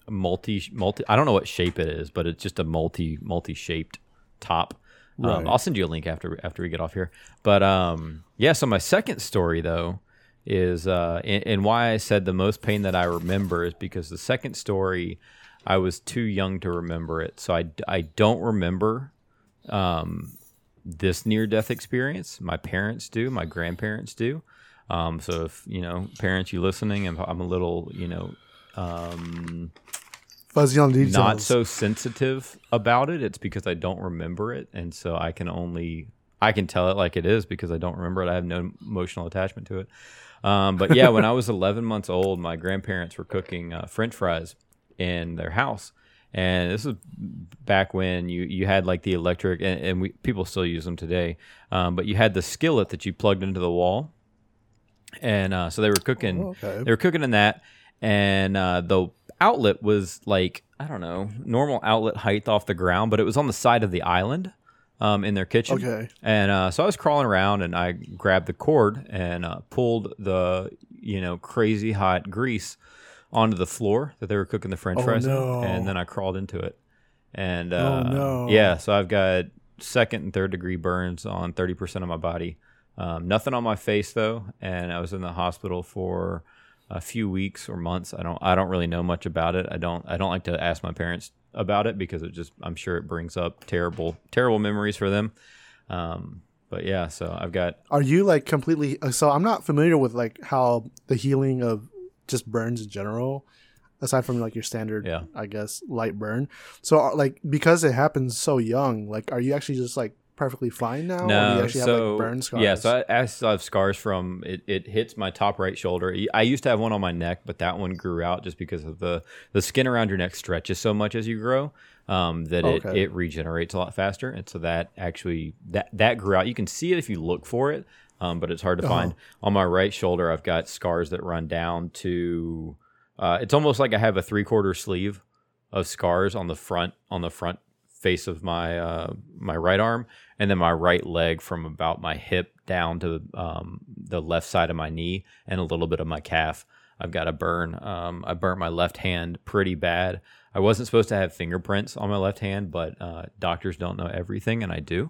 multi multi. I don't know what shape it is, but it's just a multi multi shaped top. Um, Right. I'll send you a link after after we get off here. But um, yeah. So my second story though is uh, and, and why I said the most pain that I remember is because the second story I was too young to remember it, so I I don't remember um, this near death experience. My parents do, my grandparents do. Um, so if you know, parents, you listening, and I'm a little, you know, um, Fuzzy on details. not so sensitive about it, it's because I don't remember it, and so I can only I can tell it like it is because I don't remember it. I have no emotional attachment to it. Um, but yeah, when I was [laughs] 11 months old, my grandparents were cooking uh, French fries in their house, and this is back when you you had like the electric, and, and we people still use them today. Um, but you had the skillet that you plugged into the wall, and uh, so they were cooking. Oh, okay. They were cooking in that, and uh, the outlet was like I don't know normal outlet height off the ground, but it was on the side of the island um, in their kitchen. Okay. And uh, so I was crawling around, and I grabbed the cord and uh, pulled the you know crazy hot grease onto the floor that they were cooking the French Oh, fries, in, no. and then I crawled into it. And Oh, uh, no. yeah, so I've got second and third degree burns on thirty percent of my body. Um, nothing on my face though, and I was in the hospital for a few weeks or months. I don't I don't really know much about it. I don't I don't like to ask my parents about it because it just I'm sure it brings up terrible terrible memories for them. Um, but yeah, so I've got Are you like completely? So I'm not familiar with like how the healing of just burns in general, aside from like your standard, Yeah. I guess, light burn. So uh, like because it happens so young, like are you actually just like perfectly fine now? or do no. you actually so have like burn scars? yeah, so I, I still have scars from it. It hits my top right shoulder. I used to have one on my neck, but that one grew out just because of the the skin around your neck stretches so much as you grow. Um, that it, it regenerates a lot faster, and so that actually that that grew out. You can see it if you look for it, um, but it's hard to Uh-huh. find. On my right shoulder, I've got scars that run down to. Uh, it's almost like I have a three quarter sleeve of scars on the front on the front face of my uh, my right arm, and then my right leg from about my hip down to um, the left side of my knee and a little bit of my calf. I've got a burn. Um, I burnt my left hand pretty bad. I wasn't supposed to have fingerprints on my left hand, but uh, doctors don't know everything, and I do.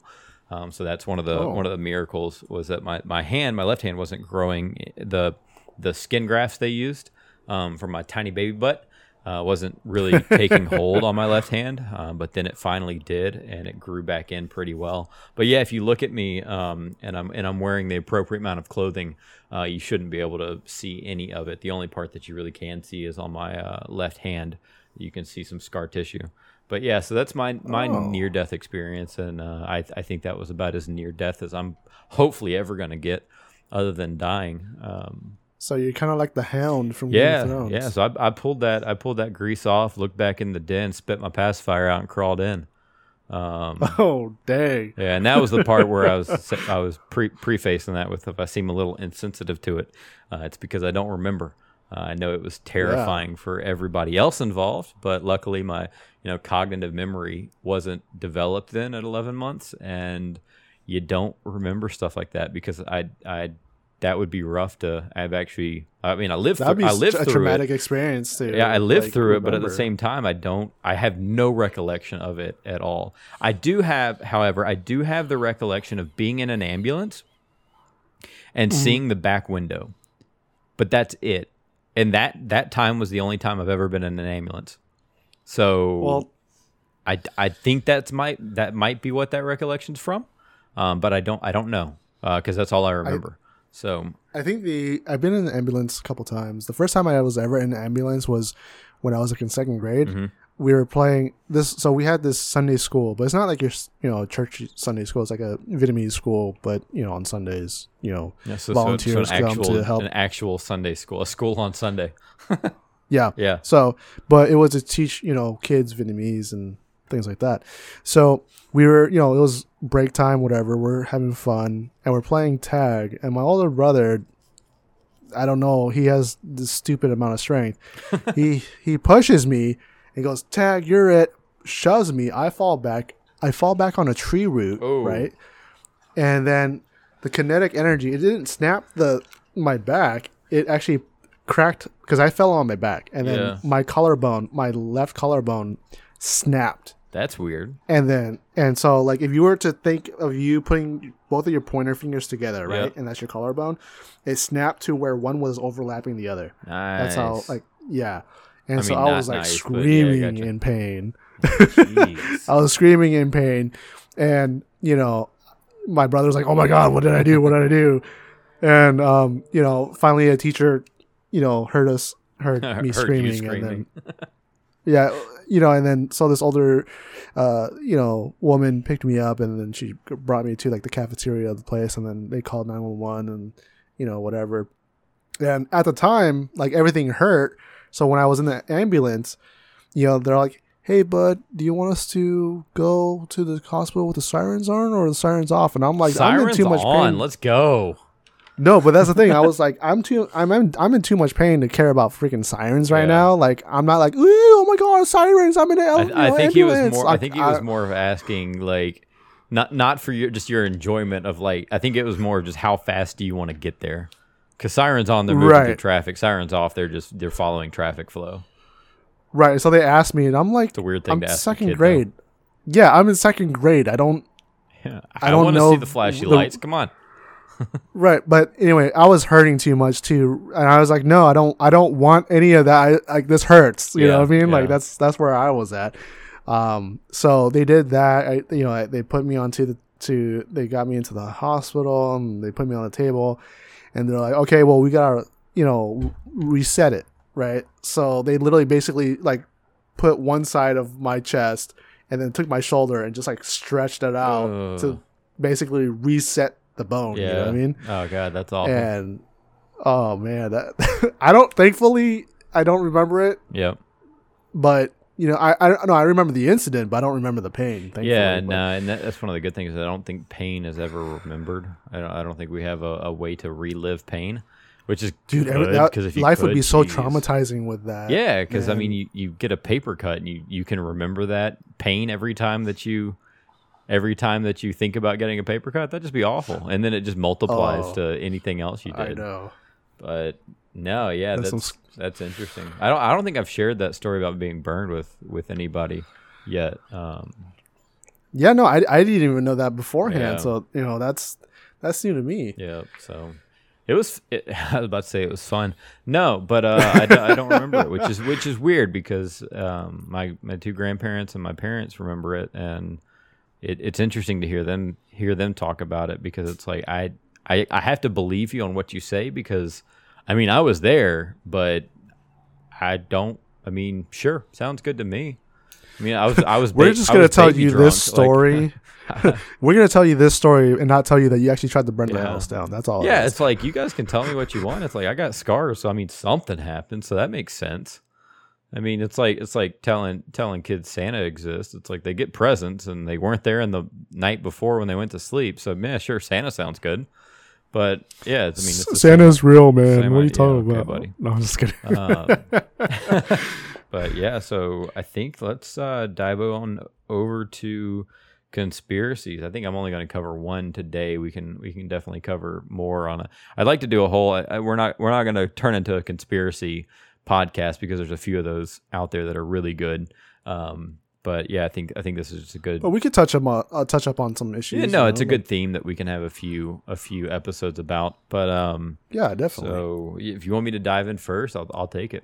Um, so that's one of the Oh. one of the miracles was that my, my hand, my left hand, wasn't growing. The the skin grafts they used um, from my tiny baby butt uh, wasn't really [laughs] taking hold on my left hand, um, but then it finally did, and it grew back in pretty well. But yeah, if you look at me um, and I'm and I'm wearing the appropriate amount of clothing, uh, you shouldn't be able to see any of it. The only part that you really can see is on my uh, left hand. You can see some scar tissue. But yeah, so that's my my Oh. near death experience, and uh, I I think that was about as near death as I'm hopefully ever going to get, other than dying. Um, So you're kind of like the Hound from Game of yeah, Thrones. yeah. So I, I pulled that I pulled that grease off, looked back in the den, spit my pacifier out, and crawled in. Um, [laughs] Oh dang! yeah, and that was the part where I was [laughs] I was pre prefacing that with if I seem a little insensitive to it, uh, it's because I don't remember. Uh, I know it was terrifying for everybody else involved, but luckily my you know cognitive memory wasn't developed then at 11 months, and you don't remember stuff like that because I I that would be rough to. I've actually. I mean, I lived. That'd Through, be I lived a through traumatic it. experience too. Yeah, I lived like, through it, but at the same time, I don't. I have no recollection of it at all. I do have, however, I do have the recollection of being in an ambulance and Mm-hmm. seeing the back window, but that's it. And that that time was the only time I've ever been in an ambulance. So well, I, I think that's might that might be what that recollection's from, um, but I don't I don't know because that's all I remember. so I think the I've been in an ambulance a couple times. The first time I was ever in an ambulance was when I was like in second grade. Mm-hmm. We were playing this, so we had this Sunday school, but it's not like your you know church Sunday school. It's like a Vietnamese school, but you know on Sundays, you know, yeah, so, so, so volunteers an come actual to help. an actual Sunday school, a school on Sunday. [laughs] yeah, Yeah, So, but it was to teach, you know, kids Vietnamese and things like that. So we were, you know, it was break time, whatever. We're having fun and we're playing tag. And my older brother, I don't know, he has this stupid amount of strength. [laughs] he he pushes me and goes, "Tag, you're it." Shoves me. I fall back. I fall back on a tree root, Oh. right? And then the kinetic energy, it didn't snap the my back. It actually cracked because I fell on my back, and then Yeah. my collarbone, my left collarbone, snapped. that's weird. And then, and so, like, if you were to think of you putting both of your pointer fingers together, right, Yep. and that's your collarbone, it snapped to where one was overlapping the other. Nice. That's how, like, yeah. And I so mean, I was like nice, but yeah, screaming gotcha. in pain. [laughs] I was screaming in pain, and you know, my brother was like, "Oh my god, what did I do? What did I do?" And um, you know, finally a teacher, you know, heard us, heard [laughs] Heard me you screaming, and then [laughs] yeah, you know, and then saw this older, uh, you know, woman picked me up, and then she brought me to like the cafeteria of the place, and then they called nine one one, and you know, whatever. And at the time, like everything hurt. So when I was in the ambulance, you know, they're like, "Hey, bud, do you want us to go to the hospital with the sirens on or the sirens off?" And I'm like, "I'm in too much on. pain." Let's go. No, but that's the thing. I was like, I'm too, I'm, I'm, I'm in too much pain to care about freaking sirens right Yeah. now. Like, I'm not like, oh my god, sirens! I'm in an I, I know, think he was ambulance." more. I think he was more of asking like, not not for your just your enjoyment of like. I think it was more of just how fast do you want to get there? Because sirens on, they're moving through Right. traffic. Sirens off, they're just they're following traffic flow. right. So they asked me, and I'm like, It's a weird thing I'm to ask. second kid, though. grade. Yeah, I'm in second grade. I don't Yeah. [laughs] I I, don't want to see the flashy the- lights. Come on. [laughs] right, but anyway, I was hurting too much too, and I was like, no, I don't, I don't want any of that. I, like this hurts. You know what I mean? yeah. Like that's that's where I was at. Um, so they did that. I, you know, I, they put me onto the to they got me into the hospital and they put me on the table, and they're like, okay, well, we gotta you know reset it, right? So they literally basically like put one side of my chest and then took my shoulder and just like stretched it out Ugh. to basically reset the bone. Yeah. You know what I mean? Oh god, that's awful. and oh man that [laughs] i don't thankfully i don't remember it Yep. but you know i i know i remember the incident but i don't remember the pain thankfully, Yeah, but- and, and that, that's one of the good things. I don't think pain is ever remembered. I don't, I don't think we have a, a way to relive pain, which is dude every, good that, because if life would could, be so geez. traumatizing with that Yeah, because I mean, you, you get a paper cut and you, you can remember that pain every time that you every time that you think about getting a paper cut. That'd just be awful, and then it just multiplies Oh. to anything else you do. i know But no, yeah, That's that's that's, interesting. I don't I don't think I've shared that story about being burned with with anybody yet. Um, yeah no i, I didn't even know that beforehand Yeah. so you know that's that's new to me Yeah, so it was. It, [laughs] I was about to say it was fun. No, but uh, I, don't- I don't remember it, which is which is weird because um, my my two grandparents and my parents remember it, and it, it's interesting to hear them hear them talk about it because it's like I, I I have to believe you on what you say because I mean I was there, but I don't. I mean, sure, sounds good to me. I mean, I was I was. [laughs] we're ba- just gonna tell you drunk, this like- story [laughs] [laughs] we're gonna tell you this story and not tell you that you actually tried to burn the house down that's all Yeah, is. it's like you guys can tell me what you want. It's like I got scars, so I mean something happened, so that makes sense. I mean, it's like it's like telling telling kids Santa exists. It's like they get presents and they weren't there in the night before when they went to sleep. So yeah, sure, Santa sounds good, but yeah, I mean, it's the same- santa's real man what are you talking Okay, about buddy. no i'm just kidding Um, [laughs] but yeah, so I think let's uh, dive on over to conspiracies. I think I'm only going to cover one today. We can we can definitely cover more on it. I'd like to do a whole. I, we're not we're not going to turn into a conspiracy podcast because there's a few of those out there that are really good. Um, but yeah, I think I think this is just a good. But we could touch up on uh, touch up on some issues. Yeah, no, it's a good theme that we can have a few a few episodes about. But um, yeah, definitely. so if you want me to dive in first, I'll I'll take it.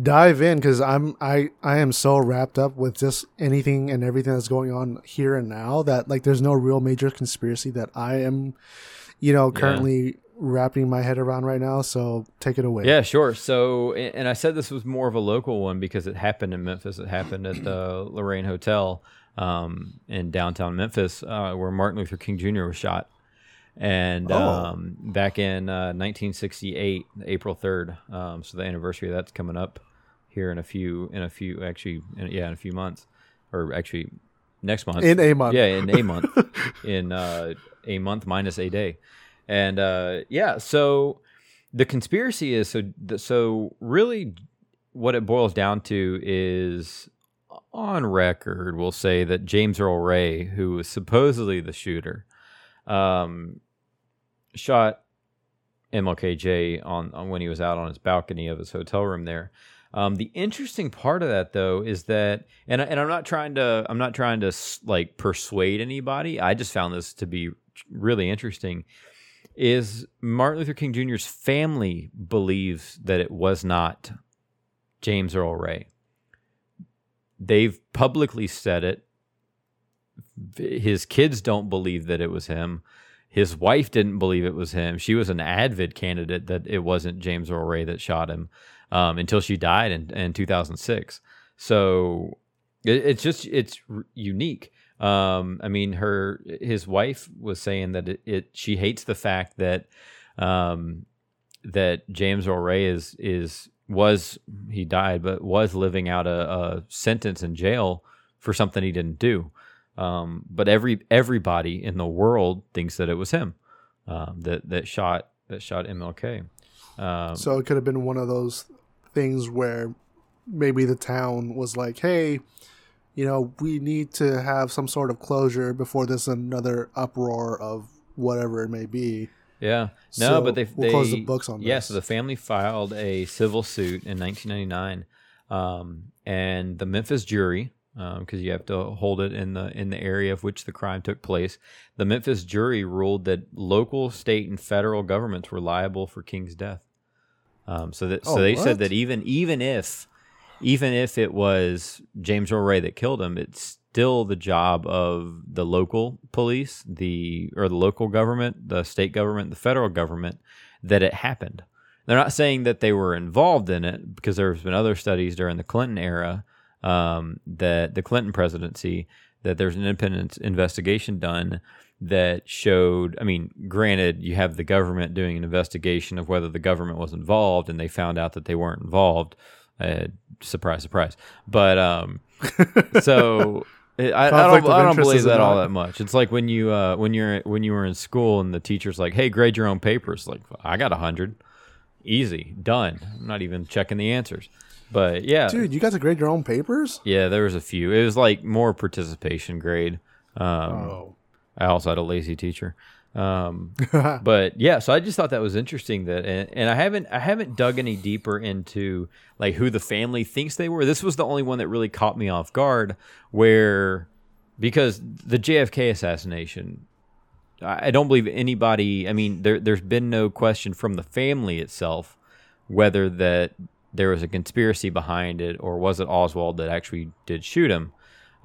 dive in because I'm I I am so wrapped up with just anything and everything that's going on here and now that like there's no real major conspiracy that I am, you know, currently wrapping my head around right now. So take it away. Yeah, sure. So, and I said this was more of a local one because it happened in Memphis. It happened at the Lorraine Hotel um, in downtown Memphis, uh, where Martin Luther King Jr. was shot. And Oh. um, back in uh, 1968, April 3rd. Um, so the anniversary of that's coming up here in a few, in a few, actually, in, yeah, in a few months, or actually next month. In a month. Yeah, in a month. [laughs] in uh, a month minus a day. And uh, yeah, so the conspiracy is so so really what it boils down to is on record we'll say that James Earl Ray, who was supposedly the shooter, um, shot MLKJ on, on when he was out on his balcony of his hotel room there. Um, the interesting part of that, though, is that, and and I'm not trying to, I'm not trying to like persuade anybody. I just found this to be really interesting. Is Martin Luther King Jr.'s family believes that it was not James Earl Ray. They've publicly said it. His kids don't believe that it was him. His wife didn't believe it was him. She was an avid candidate that it wasn't James Earl Ray that shot him um, until she died in, in 2006. So it, it's just it's unique. Um, I mean, her his wife was saying that it, it she hates the fact that um, that James Earl Ray is is was he died, but was living out a, a sentence in jail for something he didn't do. Um, but every everybody in the world thinks that it was him um, that that shot that shot MLK. Um, So it could have been one of those things where maybe the town was like, "Hey, you know, we need to have some sort of closure before there's another uproar of whatever it may be." Yeah. No, So but they we'll they close the books on Yeah, this. so the family filed a civil suit in 1999, um, and the Memphis jury, because you have to hold it in the in the area of which the crime took place, the Memphis jury ruled that local, state, and federal governments were liable for King's death. Um, so that so Oh, they said that even even if even if it was James Earl Ray that killed him, it's still the job of the local police, the or the local government, the state government, the federal government that it happened. They're not saying that they were involved in it because there's been other studies during the Clinton era, um, that the Clinton presidency, that there's an independent investigation done that showed. I mean, granted, you have the government doing an investigation of whether the government was involved, and they found out that they weren't involved. Uh, surprise, surprise. But um, so [laughs] I, I don't, I don't believe that all that much. It's like when you uh, when you're when you were in school and the teacher's like, "Hey, grade your own papers." Like, I got a hundred, easy, done. I'm not even checking the answers. But yeah, Dude, you got to grade your own papers? yeah, there was a few. It was like more participation grade. Um, Oh. I also had a lazy teacher. Um, [laughs] but yeah, so I just thought that was interesting that, and, and I haven't, I haven't dug any deeper into like who the family thinks they were. This was the only one that really caught me off guard, where because the JFK assassination, I don't believe anybody. I mean, there, there's been no question from the family itself whether that there was a conspiracy behind it or was it Oswald that actually did shoot him.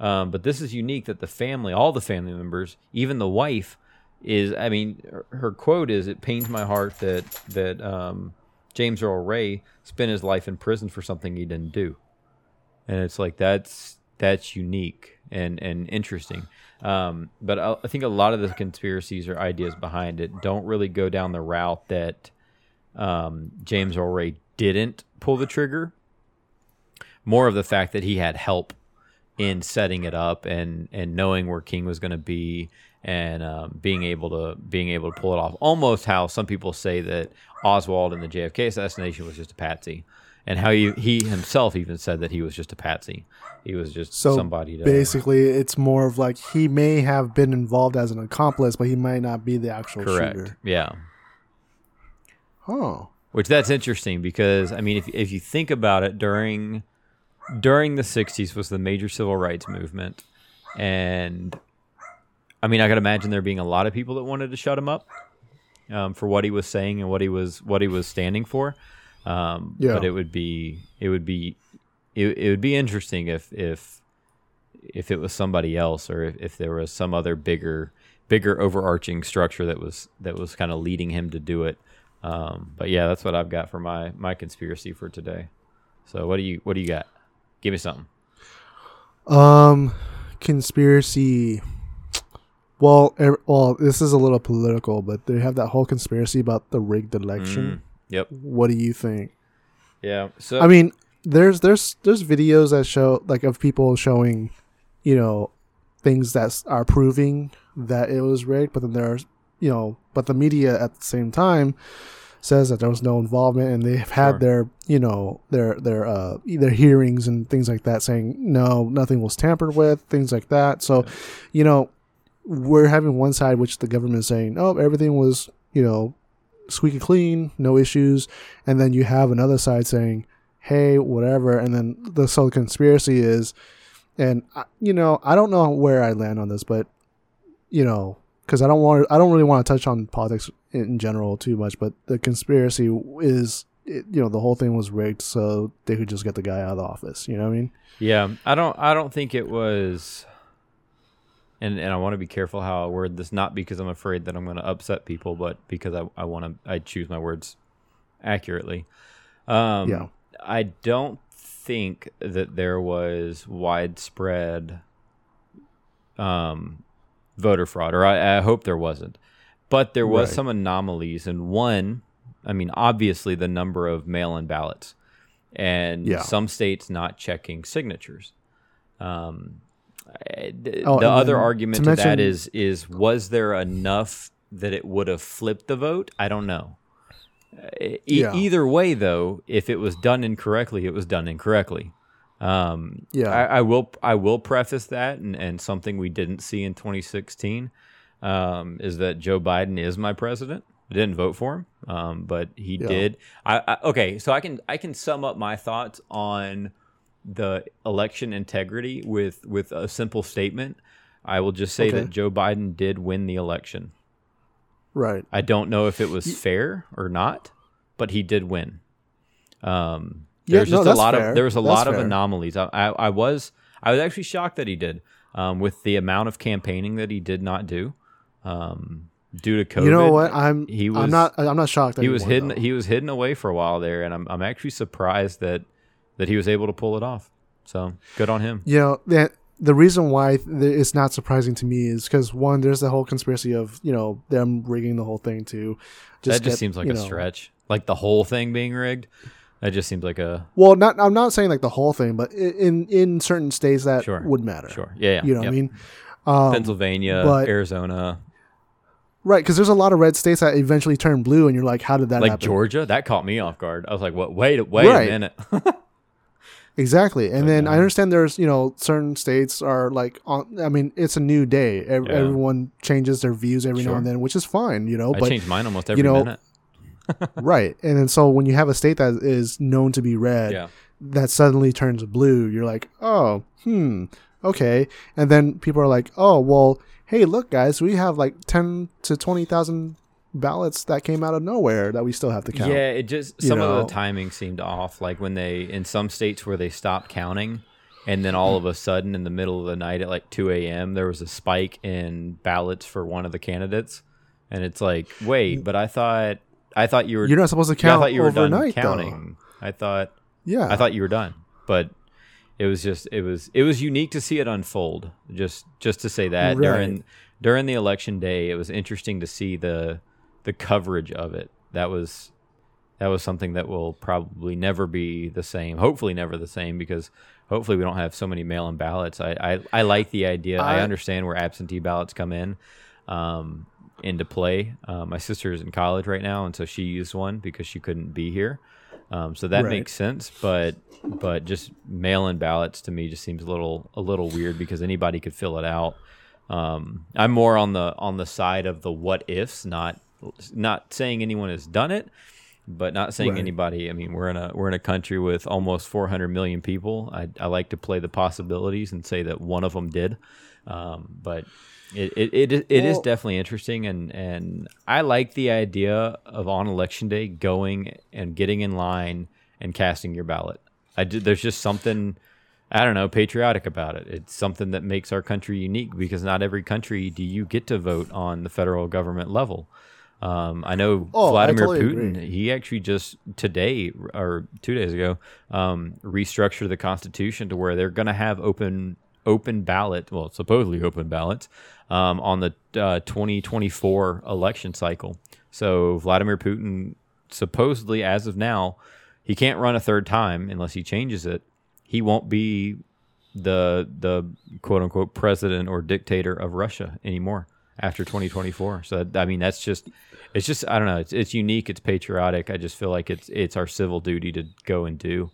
Um, but this is unique that the family, all the family members, even the wife, is. I mean, her, quote is, "It pains my heart that that um, James Earl Ray spent his life in prison for something he didn't do," and it's like that's that's unique and and interesting. Um, but I, I think a lot of the conspiracies or ideas behind it don't really go down the route that um, James Earl Ray didn't pull the trigger. More of the fact that he had help in setting it up and and knowing where King was going to be and um, being able to being able to pull it off. Almost how some people say that Oswald and the JFK assassination was just a patsy, and how he he himself even said that he was just a patsy. He was just So somebody to Basically, it's more of like he may have been involved as an accomplice, but he might not be the actual correct. shooter. Yeah. Oh, Which that's interesting because I mean, if if you think about it, during during the '60s was the major civil rights movement, and I mean, I could imagine there being a lot of people that wanted to shut him up um, for what he was saying and what he was what he was standing for. Um, Yeah. But it would be it would be it, it would be interesting if if if it was somebody else or if, if there was some other bigger bigger overarching structure that was that was kind of leading him to do it. Um, but yeah, that's what I've got for my my conspiracy for today. So what do you what do you got? Give me something. um, conspiracy. Well, er, well, this is a little political, but they have that whole conspiracy about the rigged election. Mm, yep. What do you think? Yeah. So I mean, there's there's there's videos that show like of people showing, you know, things that are proving that it was rigged, but then there's you know, but the media at the same time says that there was no involvement, and they've had Sure. their you know their their uh their hearings and things like that saying no, nothing was tampered with, things like that. So, you know, we're having one side which the government is saying, oh, everything was you know squeaky clean, no issues, and then you have another side saying, hey, whatever, and then the so the conspiracy is, and I- you know, I don't know where I land on this, but you know, because I don't want, I don't really want to touch on politics in general too much, but the conspiracy is, it, you know, the whole thing was rigged so they could just get the guy out of the office. You know what I mean? Yeah, I don't. I don't think it was. And and I want to be careful how I word this, not because I'm afraid that I'm going to upset people, but because I I want to I choose my words accurately. Um, Yeah. I don't think that there was widespread um, voter fraud, or I, I hope there wasn't. But there was Right. some anomalies, and one, I mean, obviously the number of mail-in ballots, and Yeah. some states not checking signatures. Um, the Oh, the other then argument to to, mention- is is was there enough that it would have flipped the vote? I don't know. Uh, e- Yeah. Either way, though, if it was done incorrectly, it was done incorrectly. Um, Yeah. I, I will. I will preface that, and, and something we didn't see in 2016 um, is that Joe Biden is my president. I didn't vote for him, um, but he Yeah. did. I, I okay, so I can I can sum up my thoughts on the election integrity with with a simple statement. I will just say Okay. that Joe Biden did win the election. Right. I don't know if it was fair or not, but he did win. Um, Yeah, there's no, just a lot fair. of there was a That's lot of fair. anomalies. I, I, I was I was actually shocked that he did um, with the amount of campaigning that he did not do um, due to COVID. you know what? I'm. he I'm was- not. I'm not shocked. That he was hidden though. he was hidden away for a while there, and I'm I'm actually surprised that that he was able to pull it off. So good on him. you know the the reason why th- it's not surprising to me is because one, there's the whole conspiracy of you know them rigging the whole thing to that just get, seems like a know- stretch. Like the whole thing being rigged. That just seems like a Well, not I'm not saying like the whole thing, but in in certain states that Sure. would matter. sure. Yeah, yeah. You know what. I mean? Um, Pennsylvania, but- Arizona, right? Because there's a lot of red states that eventually turn blue, and you're like, how did that like happen? Georgia. That caught me off guard. I was like, "What? Wait, wait Right. a minute." [laughs] Exactly. And then I understand there's, you know, certain states are like, on, I mean, it's a new day. Ev- Yeah. Everyone changes their views every now Sure. and then, which is fine, you know, I but change mine almost every know, minute. [laughs] right. And then so when you have a state that is known to be red, Yeah, that suddenly turns blue, you're like, oh, hmm, okay. And then people are like, oh, well, hey, look, guys, we have like 10 to 20,000 ballots that came out of nowhere that we still have to count. yeah. It just you some of the timing seemed off. Like when they in some states where they stopped counting, and then all of a sudden in the middle of the night at like two a.m. there was a spike in ballots for one of the candidates, and it's like, wait, but I thought I thought you were You're not supposed to yeah, I thought you were overnight, done though. counting. I thought Yeah. I thought you were done, but it was just it was it was unique to see it unfold. Just just to say that Right. during during the election day, it was interesting to see the the coverage of it. That was that was something that will probably never be the same. Hopefully, never the same because hopefully we don't have so many mail-in ballots. I I, I like the idea. I, I- understand where absentee ballots come in. Um, into play. Uh, my sister is in college right now, and so she used one because she couldn't be here. Um, so that Right. makes sense, but but just mail-in ballots to me just seems a little a little weird because anybody could fill it out. Um, I'm more on the on the side of the what ifs, not not saying anyone has done it, but not saying Right. anybody. I mean, we're in a we're in a country with almost 400 million people. I, I like to play the possibilities and say that one of them did, um, but it it, it, it is Well- definitely interesting, and and I like the idea of on election day going and getting in line and casting your ballot. I did. There's just something. I don't know, patriotic about it. It's something that makes our country unique because not every country do you get to vote on the federal government level. Um, I know Oh, I Vladimir totally Putin. agree. He actually just today or two days ago um, restructured the Constitution to where they're going to have open open ballot, well, supposedly open ballots um, on the uh, 2024 election cycle. So Vladimir Putin supposedly, as of now, he can't run a third time unless he changes it. He won't be the the quote unquote president or dictator of Russia anymore after 2024. So that, I mean that's just it's just I don't know it's it's unique it's patriotic. I just feel like it's it's our civil duty to go and do.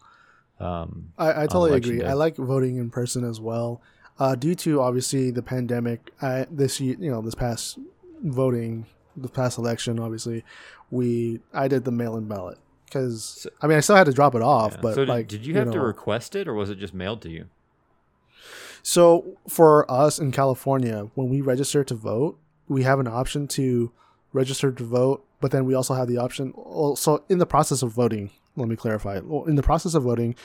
Um, I, I totally agree. day. I like voting in person as well. Uh, due to obviously the pandemic, I, this you know, this past voting, the past election, obviously, we I did the mail-in ballot because I mean I still had to drop it off, yeah. but so did, like, did you have to request it or was it just mailed to you? So for us in California, when we register to vote, we have an option to register to vote, but then we also have the option. So in the process of voting, let me clarify. In the process of voting,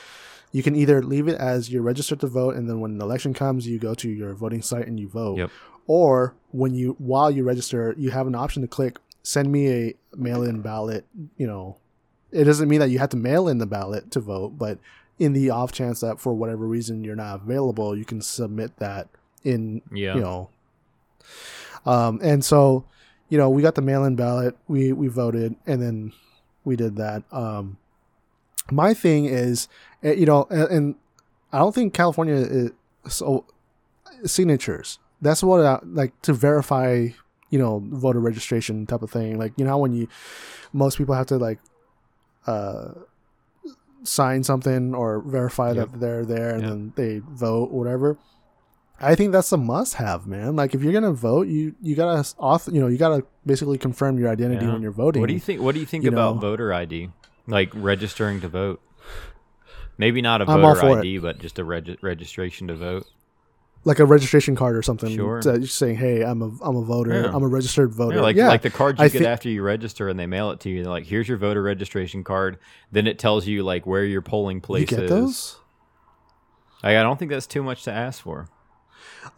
you can either leave it as you're registered to vote, and then when an election comes, you go to your voting site and you vote. Yep. Or when you while you register, you have an option to click send me a mail-in ballot. You know, it doesn't mean that you have to mail in the ballot to vote, but in the off chance that for whatever reason you're not available, you can submit that in Yeah. you know. Um, and so, you know, we got the mail-in ballot. We we voted, and then we did that. Um, my thing is, eh, you know, and, and I don't think California is so signatures. That's what I, like to verify, you know, voter registration type of thing. Like you know when you most people have to like uh sign something or verify Yep. that they're there and Yep. then they vote whatever. I think that's a must have, man. Like if you're gonna vote, you you gotta auth, you know, you gotta basically confirm your identity Yeah. when you're voting. What do you think? What do you think you about know. voter ID? Like registering to vote? Maybe not a I'm all voter for ID, but just a reg- registration to vote. Like a registration card or something. Sure. you're saying, "Hey, I'm a I'm a voter. Yeah. I'm a registered voter." Yeah, like yeah, like the card you I get thi- after you register and they mail it to you. They're like, "Here's your voter registration card." Then it tells you like where your polling place you get is. those. Like, I don't think that's too much to ask for.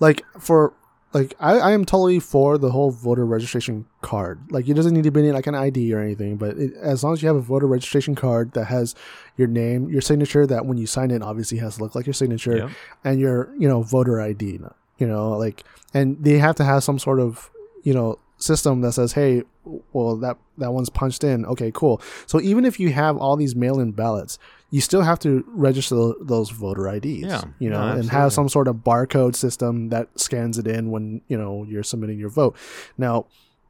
Like for like I, I am totally for the whole voter registration card. Like it doesn't need to be like an ID or anything, but it, as long as you have a voter registration card that has your name, your signature, that when you sign it, obviously has to look like your signature, Yep. and your you know voter ID. You know, like, and they have to have some sort of you know system that says, hey, well that that one's punched in. Okay, cool. So even if you have all these mail-in ballots, you still have to register those voter IDs. Yeah, you know, no, and have some sort of barcode system that scans it in when you know you're submitting your vote. Now,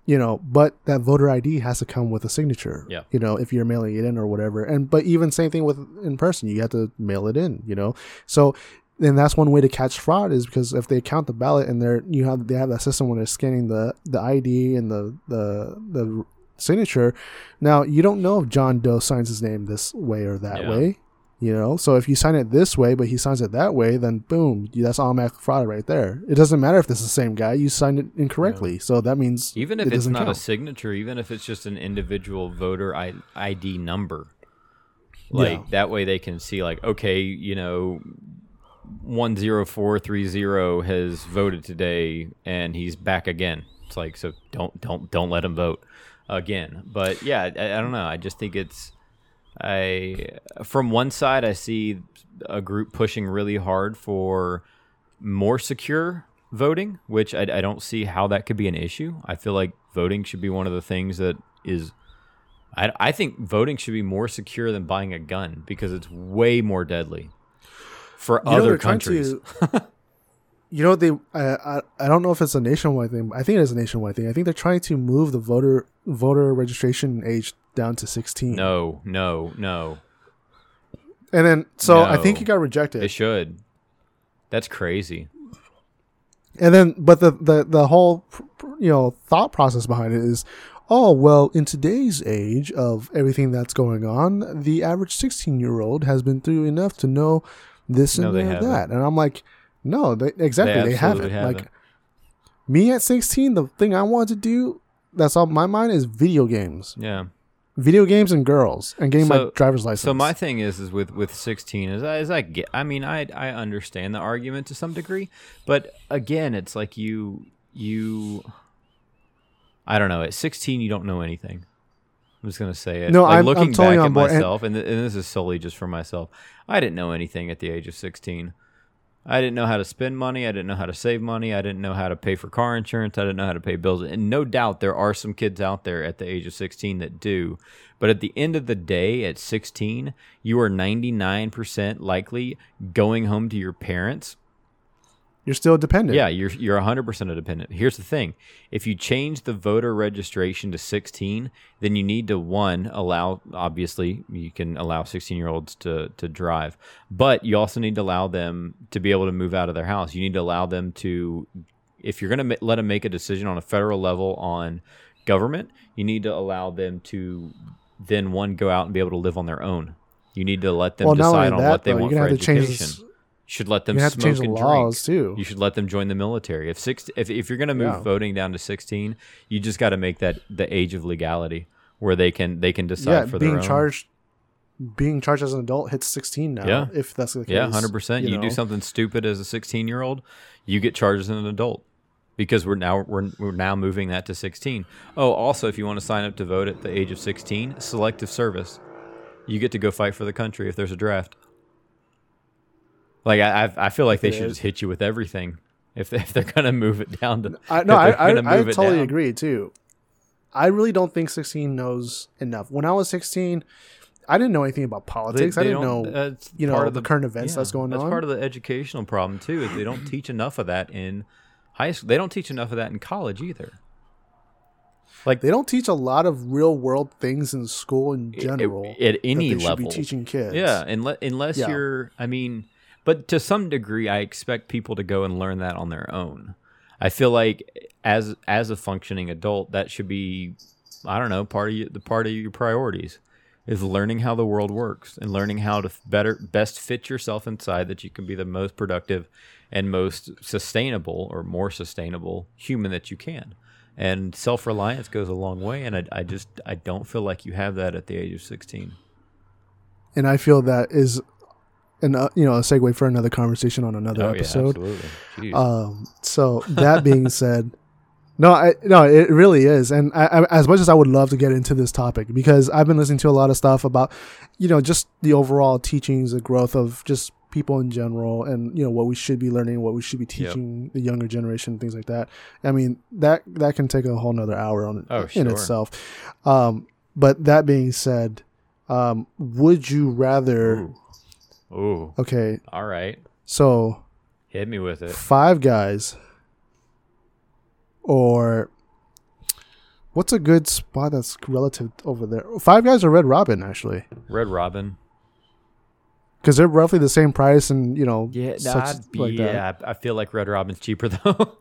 you know, but that voter ID has to come with a signature. Yeah. You know, if you're mailing it in or whatever. And but even same thing with in person, you have to mail it in. You know, so and that's one way to catch fraud is because if they count the ballot and they're you have they have that system when they're scanning the the ID and the the the signature. Now you don't know if John Doe signs his name this way or that Yeah. way. You know, so if you sign it this way, but he signs it that way, then boom, that's automatic fraud right there. It doesn't matter if this is the same guy; you signed it incorrectly, so that means Even if it it's not a signature, even if it's just an individual voter ID number, like Yeah. that way they can see, like, okay, you know, one zero four three zero has voted today and he's back again. It's like so don't don't don't let him vote again. But yeah, I, I don't know. I just think it's I from one side I see a group pushing really hard for more secure voting, which I, I don't see how that could be an issue. I feel like voting should be one of the things that is. I, I think voting should be more secure than buying a gun because it's way more deadly for You other countries. to- [laughs] you know they I, I I don't know if it's a nationwide thing. I think it is a nationwide thing. I think they're trying to move the voter voter registration age down to sixteen. No, no, no. And then so I think he got rejected. It should. That's crazy. And then, but the the the whole you know thought process behind it is, oh well, in today's age of everything that's going on, the average sixteen year old has been through enough to know this No, and they that, haven't. And I'm like, no, they, exactly, they, haven't. Like haven't. me at sixteen, the thing I wanted to do that's on my mind is video games, Yeah. video games and girls, and getting my driver's license. So my thing is, is with with sixteen, is I, is I get. I mean, I I understand the argument to some degree, but again, it's like you you. I don't know. At sixteen, you don't know anything. I'm just gonna say it. No, like I'm- I'm looking totally back on at and- myself, and, th- and this is solely just for myself. I didn't know anything at the age of sixteen. I didn't know how to spend money. I didn't know how to save money. I didn't know how to pay for car insurance. I didn't know how to pay bills. And no doubt there are some kids out there at the age of 16 that do. But at the end of the day, at 16, you are 99% likely going home to your parents you're still dependent. yeah, you're you're 100% a dependent. Here's the thing. If you change the voter registration to 16, then you need to one allow obviously you can allow 16-year-olds to to drive, but you also need to allow them to be able to move out of their house. You need to allow them to if you're going to let them make a decision on a federal level on government, you need to allow them to then one go out and be able to live on their own. You need to let them Well, decide on that, what they though, want you're for gonna to change education. this- should let them you smoke and laws drink. too. You should let them join the military. If six, if, if you're going to move Yeah. voting down to 16, you just got to make that the age of legality where they can they can decide yeah, for being their own. charged, being charged as an adult hits 16 now. Yeah. if that's the case. yeah, hundred percent. You, do something stupid as a 16 year old, you get charged as an adult because we're now we're, we're now moving that to 16. Oh, also, if you want to sign up to vote at the age of 16, selective service, you get to go fight for the country if there's a draft. Like I, I feel like they It should is. just hit you with everything if [laughs] if they're gonna move it down to. I, no, I, I, I totally down. agree too. I really don't think 16 knows enough. When I was 16, I didn't know anything about They- politics. I didn't know, uh, that's you know, part of the current events that's going that's on. That's part of the educational problem too. Is they don't teach enough of that in high school. They don't teach enough of that in college either. Like they don't teach a lot of real world things in school in i- i- general. at any they should level. be teaching kids. Yeah, unless unless Yeah. you're, I mean, but to some degree, I expect people to go and learn that on their own. I feel like as as a functioning adult, that should be, I don't know, part of the part of your priorities is learning how the world works and learning how to better best fit yourself inside that you can be the most productive and most sustainable or more sustainable human that you can. And self reliance goes a long way, and I, I just I don't feel like you have that at the age of sixteen. and I feel that is, an uh, you know, a segue for another conversation on another Oh, episode. Yeah, absolutely. Jeez. Um, so that being said, no, I no, it really is, and I, I, as much as I would love to get into this topic because I've been listening to a lot of stuff about, you know, just the overall teachings, the growth of just people in general, and you know what we should be learning, what we should be Yep. teaching the younger generation, things like that. I mean, that that can take a whole nother hour on Oh, in itself. Um, but that being said, um, would you rather? Ooh. Ooh. Okay, All right. so Hit me with it. Five Guys or what's a good spot that's relative over there? Five Guys or Red Robin actually, Red Robin. because they're roughly the same price and you know Yeah, such be- like yeah. I I feel like Red Robin's cheaper [laughs] though.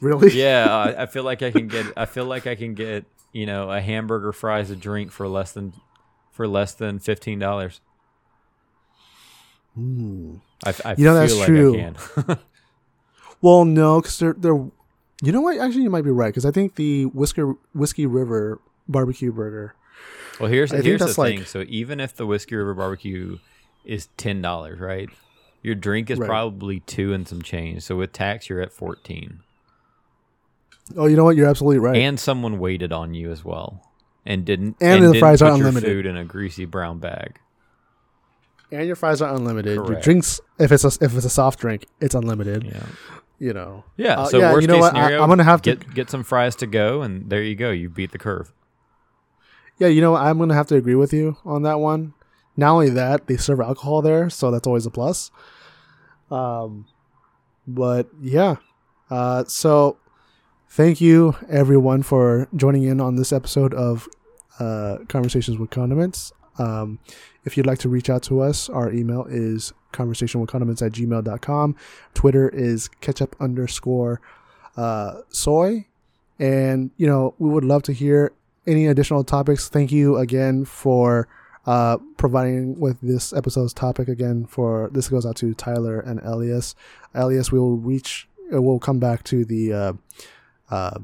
Really? yeah, I, I feel like I can get. I feel like I can get. You know, a hamburger, fries, a drink for less than, for less than fifteen dollars. Hmm. I, I You know, feel that's like true. I can. [laughs] [laughs] Well, no, because they're they're. You know what? Actually, you might be right because I think the whiskey whiskey river barbecue burger. well, here's I here's the that's like- thing. So even if the whiskey river barbecue is ten dollars, right? Your drink is Right. probably two and some change. So with tax, you're at fourteen. Oh, you know what? You're absolutely right. and someone waited on you as well and didn't And the didn't fries are put your unlimited. food in a greasy brown bag and your fries are unlimited. Your drinks, if it's a if it's a soft drink, it's unlimited. yeah You know. yeah Uh, so yeah, worst you know case what? I- scenario I'm gonna have to- get get some fries to go and there you go you beat the curve Yeah, you know, what? I'm gonna have to agree with you on that one. Not only that, they serve alcohol there, so that's always a plus. Um, but yeah, uh, so thank you everyone for joining in on this episode of uh, Conversations with Condiments. Um, if you'd like to reach out to us, our email is conversationwithcondiments at gmail.com. Twitter is ketchup underscore uh, soy. And, you know, we would love to hear any additional topics. Thank you again for uh, providing with this episode's topic again. For this goes out to Tyler and Elias. Elias, we will reach. Uh, we'll come back to the. Uh, uh,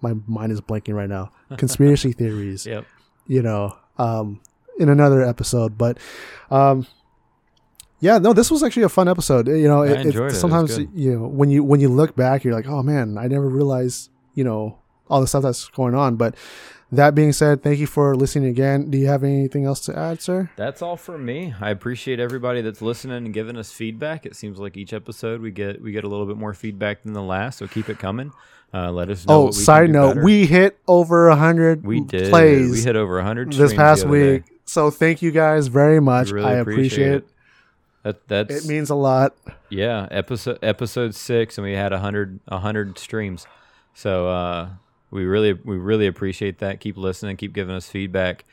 my mind is blanking right now. [laughs] Conspiracy theories. Yep. You know, um, in another episode, but um, yeah, no, this was actually a fun episode. You know, it, it. It sometimes good. you know when you when you look back, you're like, oh man, I never realized you know all the stuff that's going on. But that being said, thank you for listening again. Do you have anything else to add, sir? That's all from me. I appreciate everybody that's listening and giving us feedback. It seems like each episode we get we get a little bit more feedback than the last, so keep it coming. Uh, let us know. Oh, side note, better. we hit over a hundred we did plays we hit over hundred this past week. So thank you guys very much. Really I appreciate it. That that's It means a lot. yeah. Episode episode six, and we had a hundred a hundred streams. So uh, we really we really appreciate that. Keep listening. Keep giving us feedback.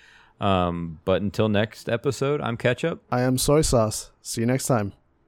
Um, but until next episode, I'm Ketchup. I am soy sauce. See you next time.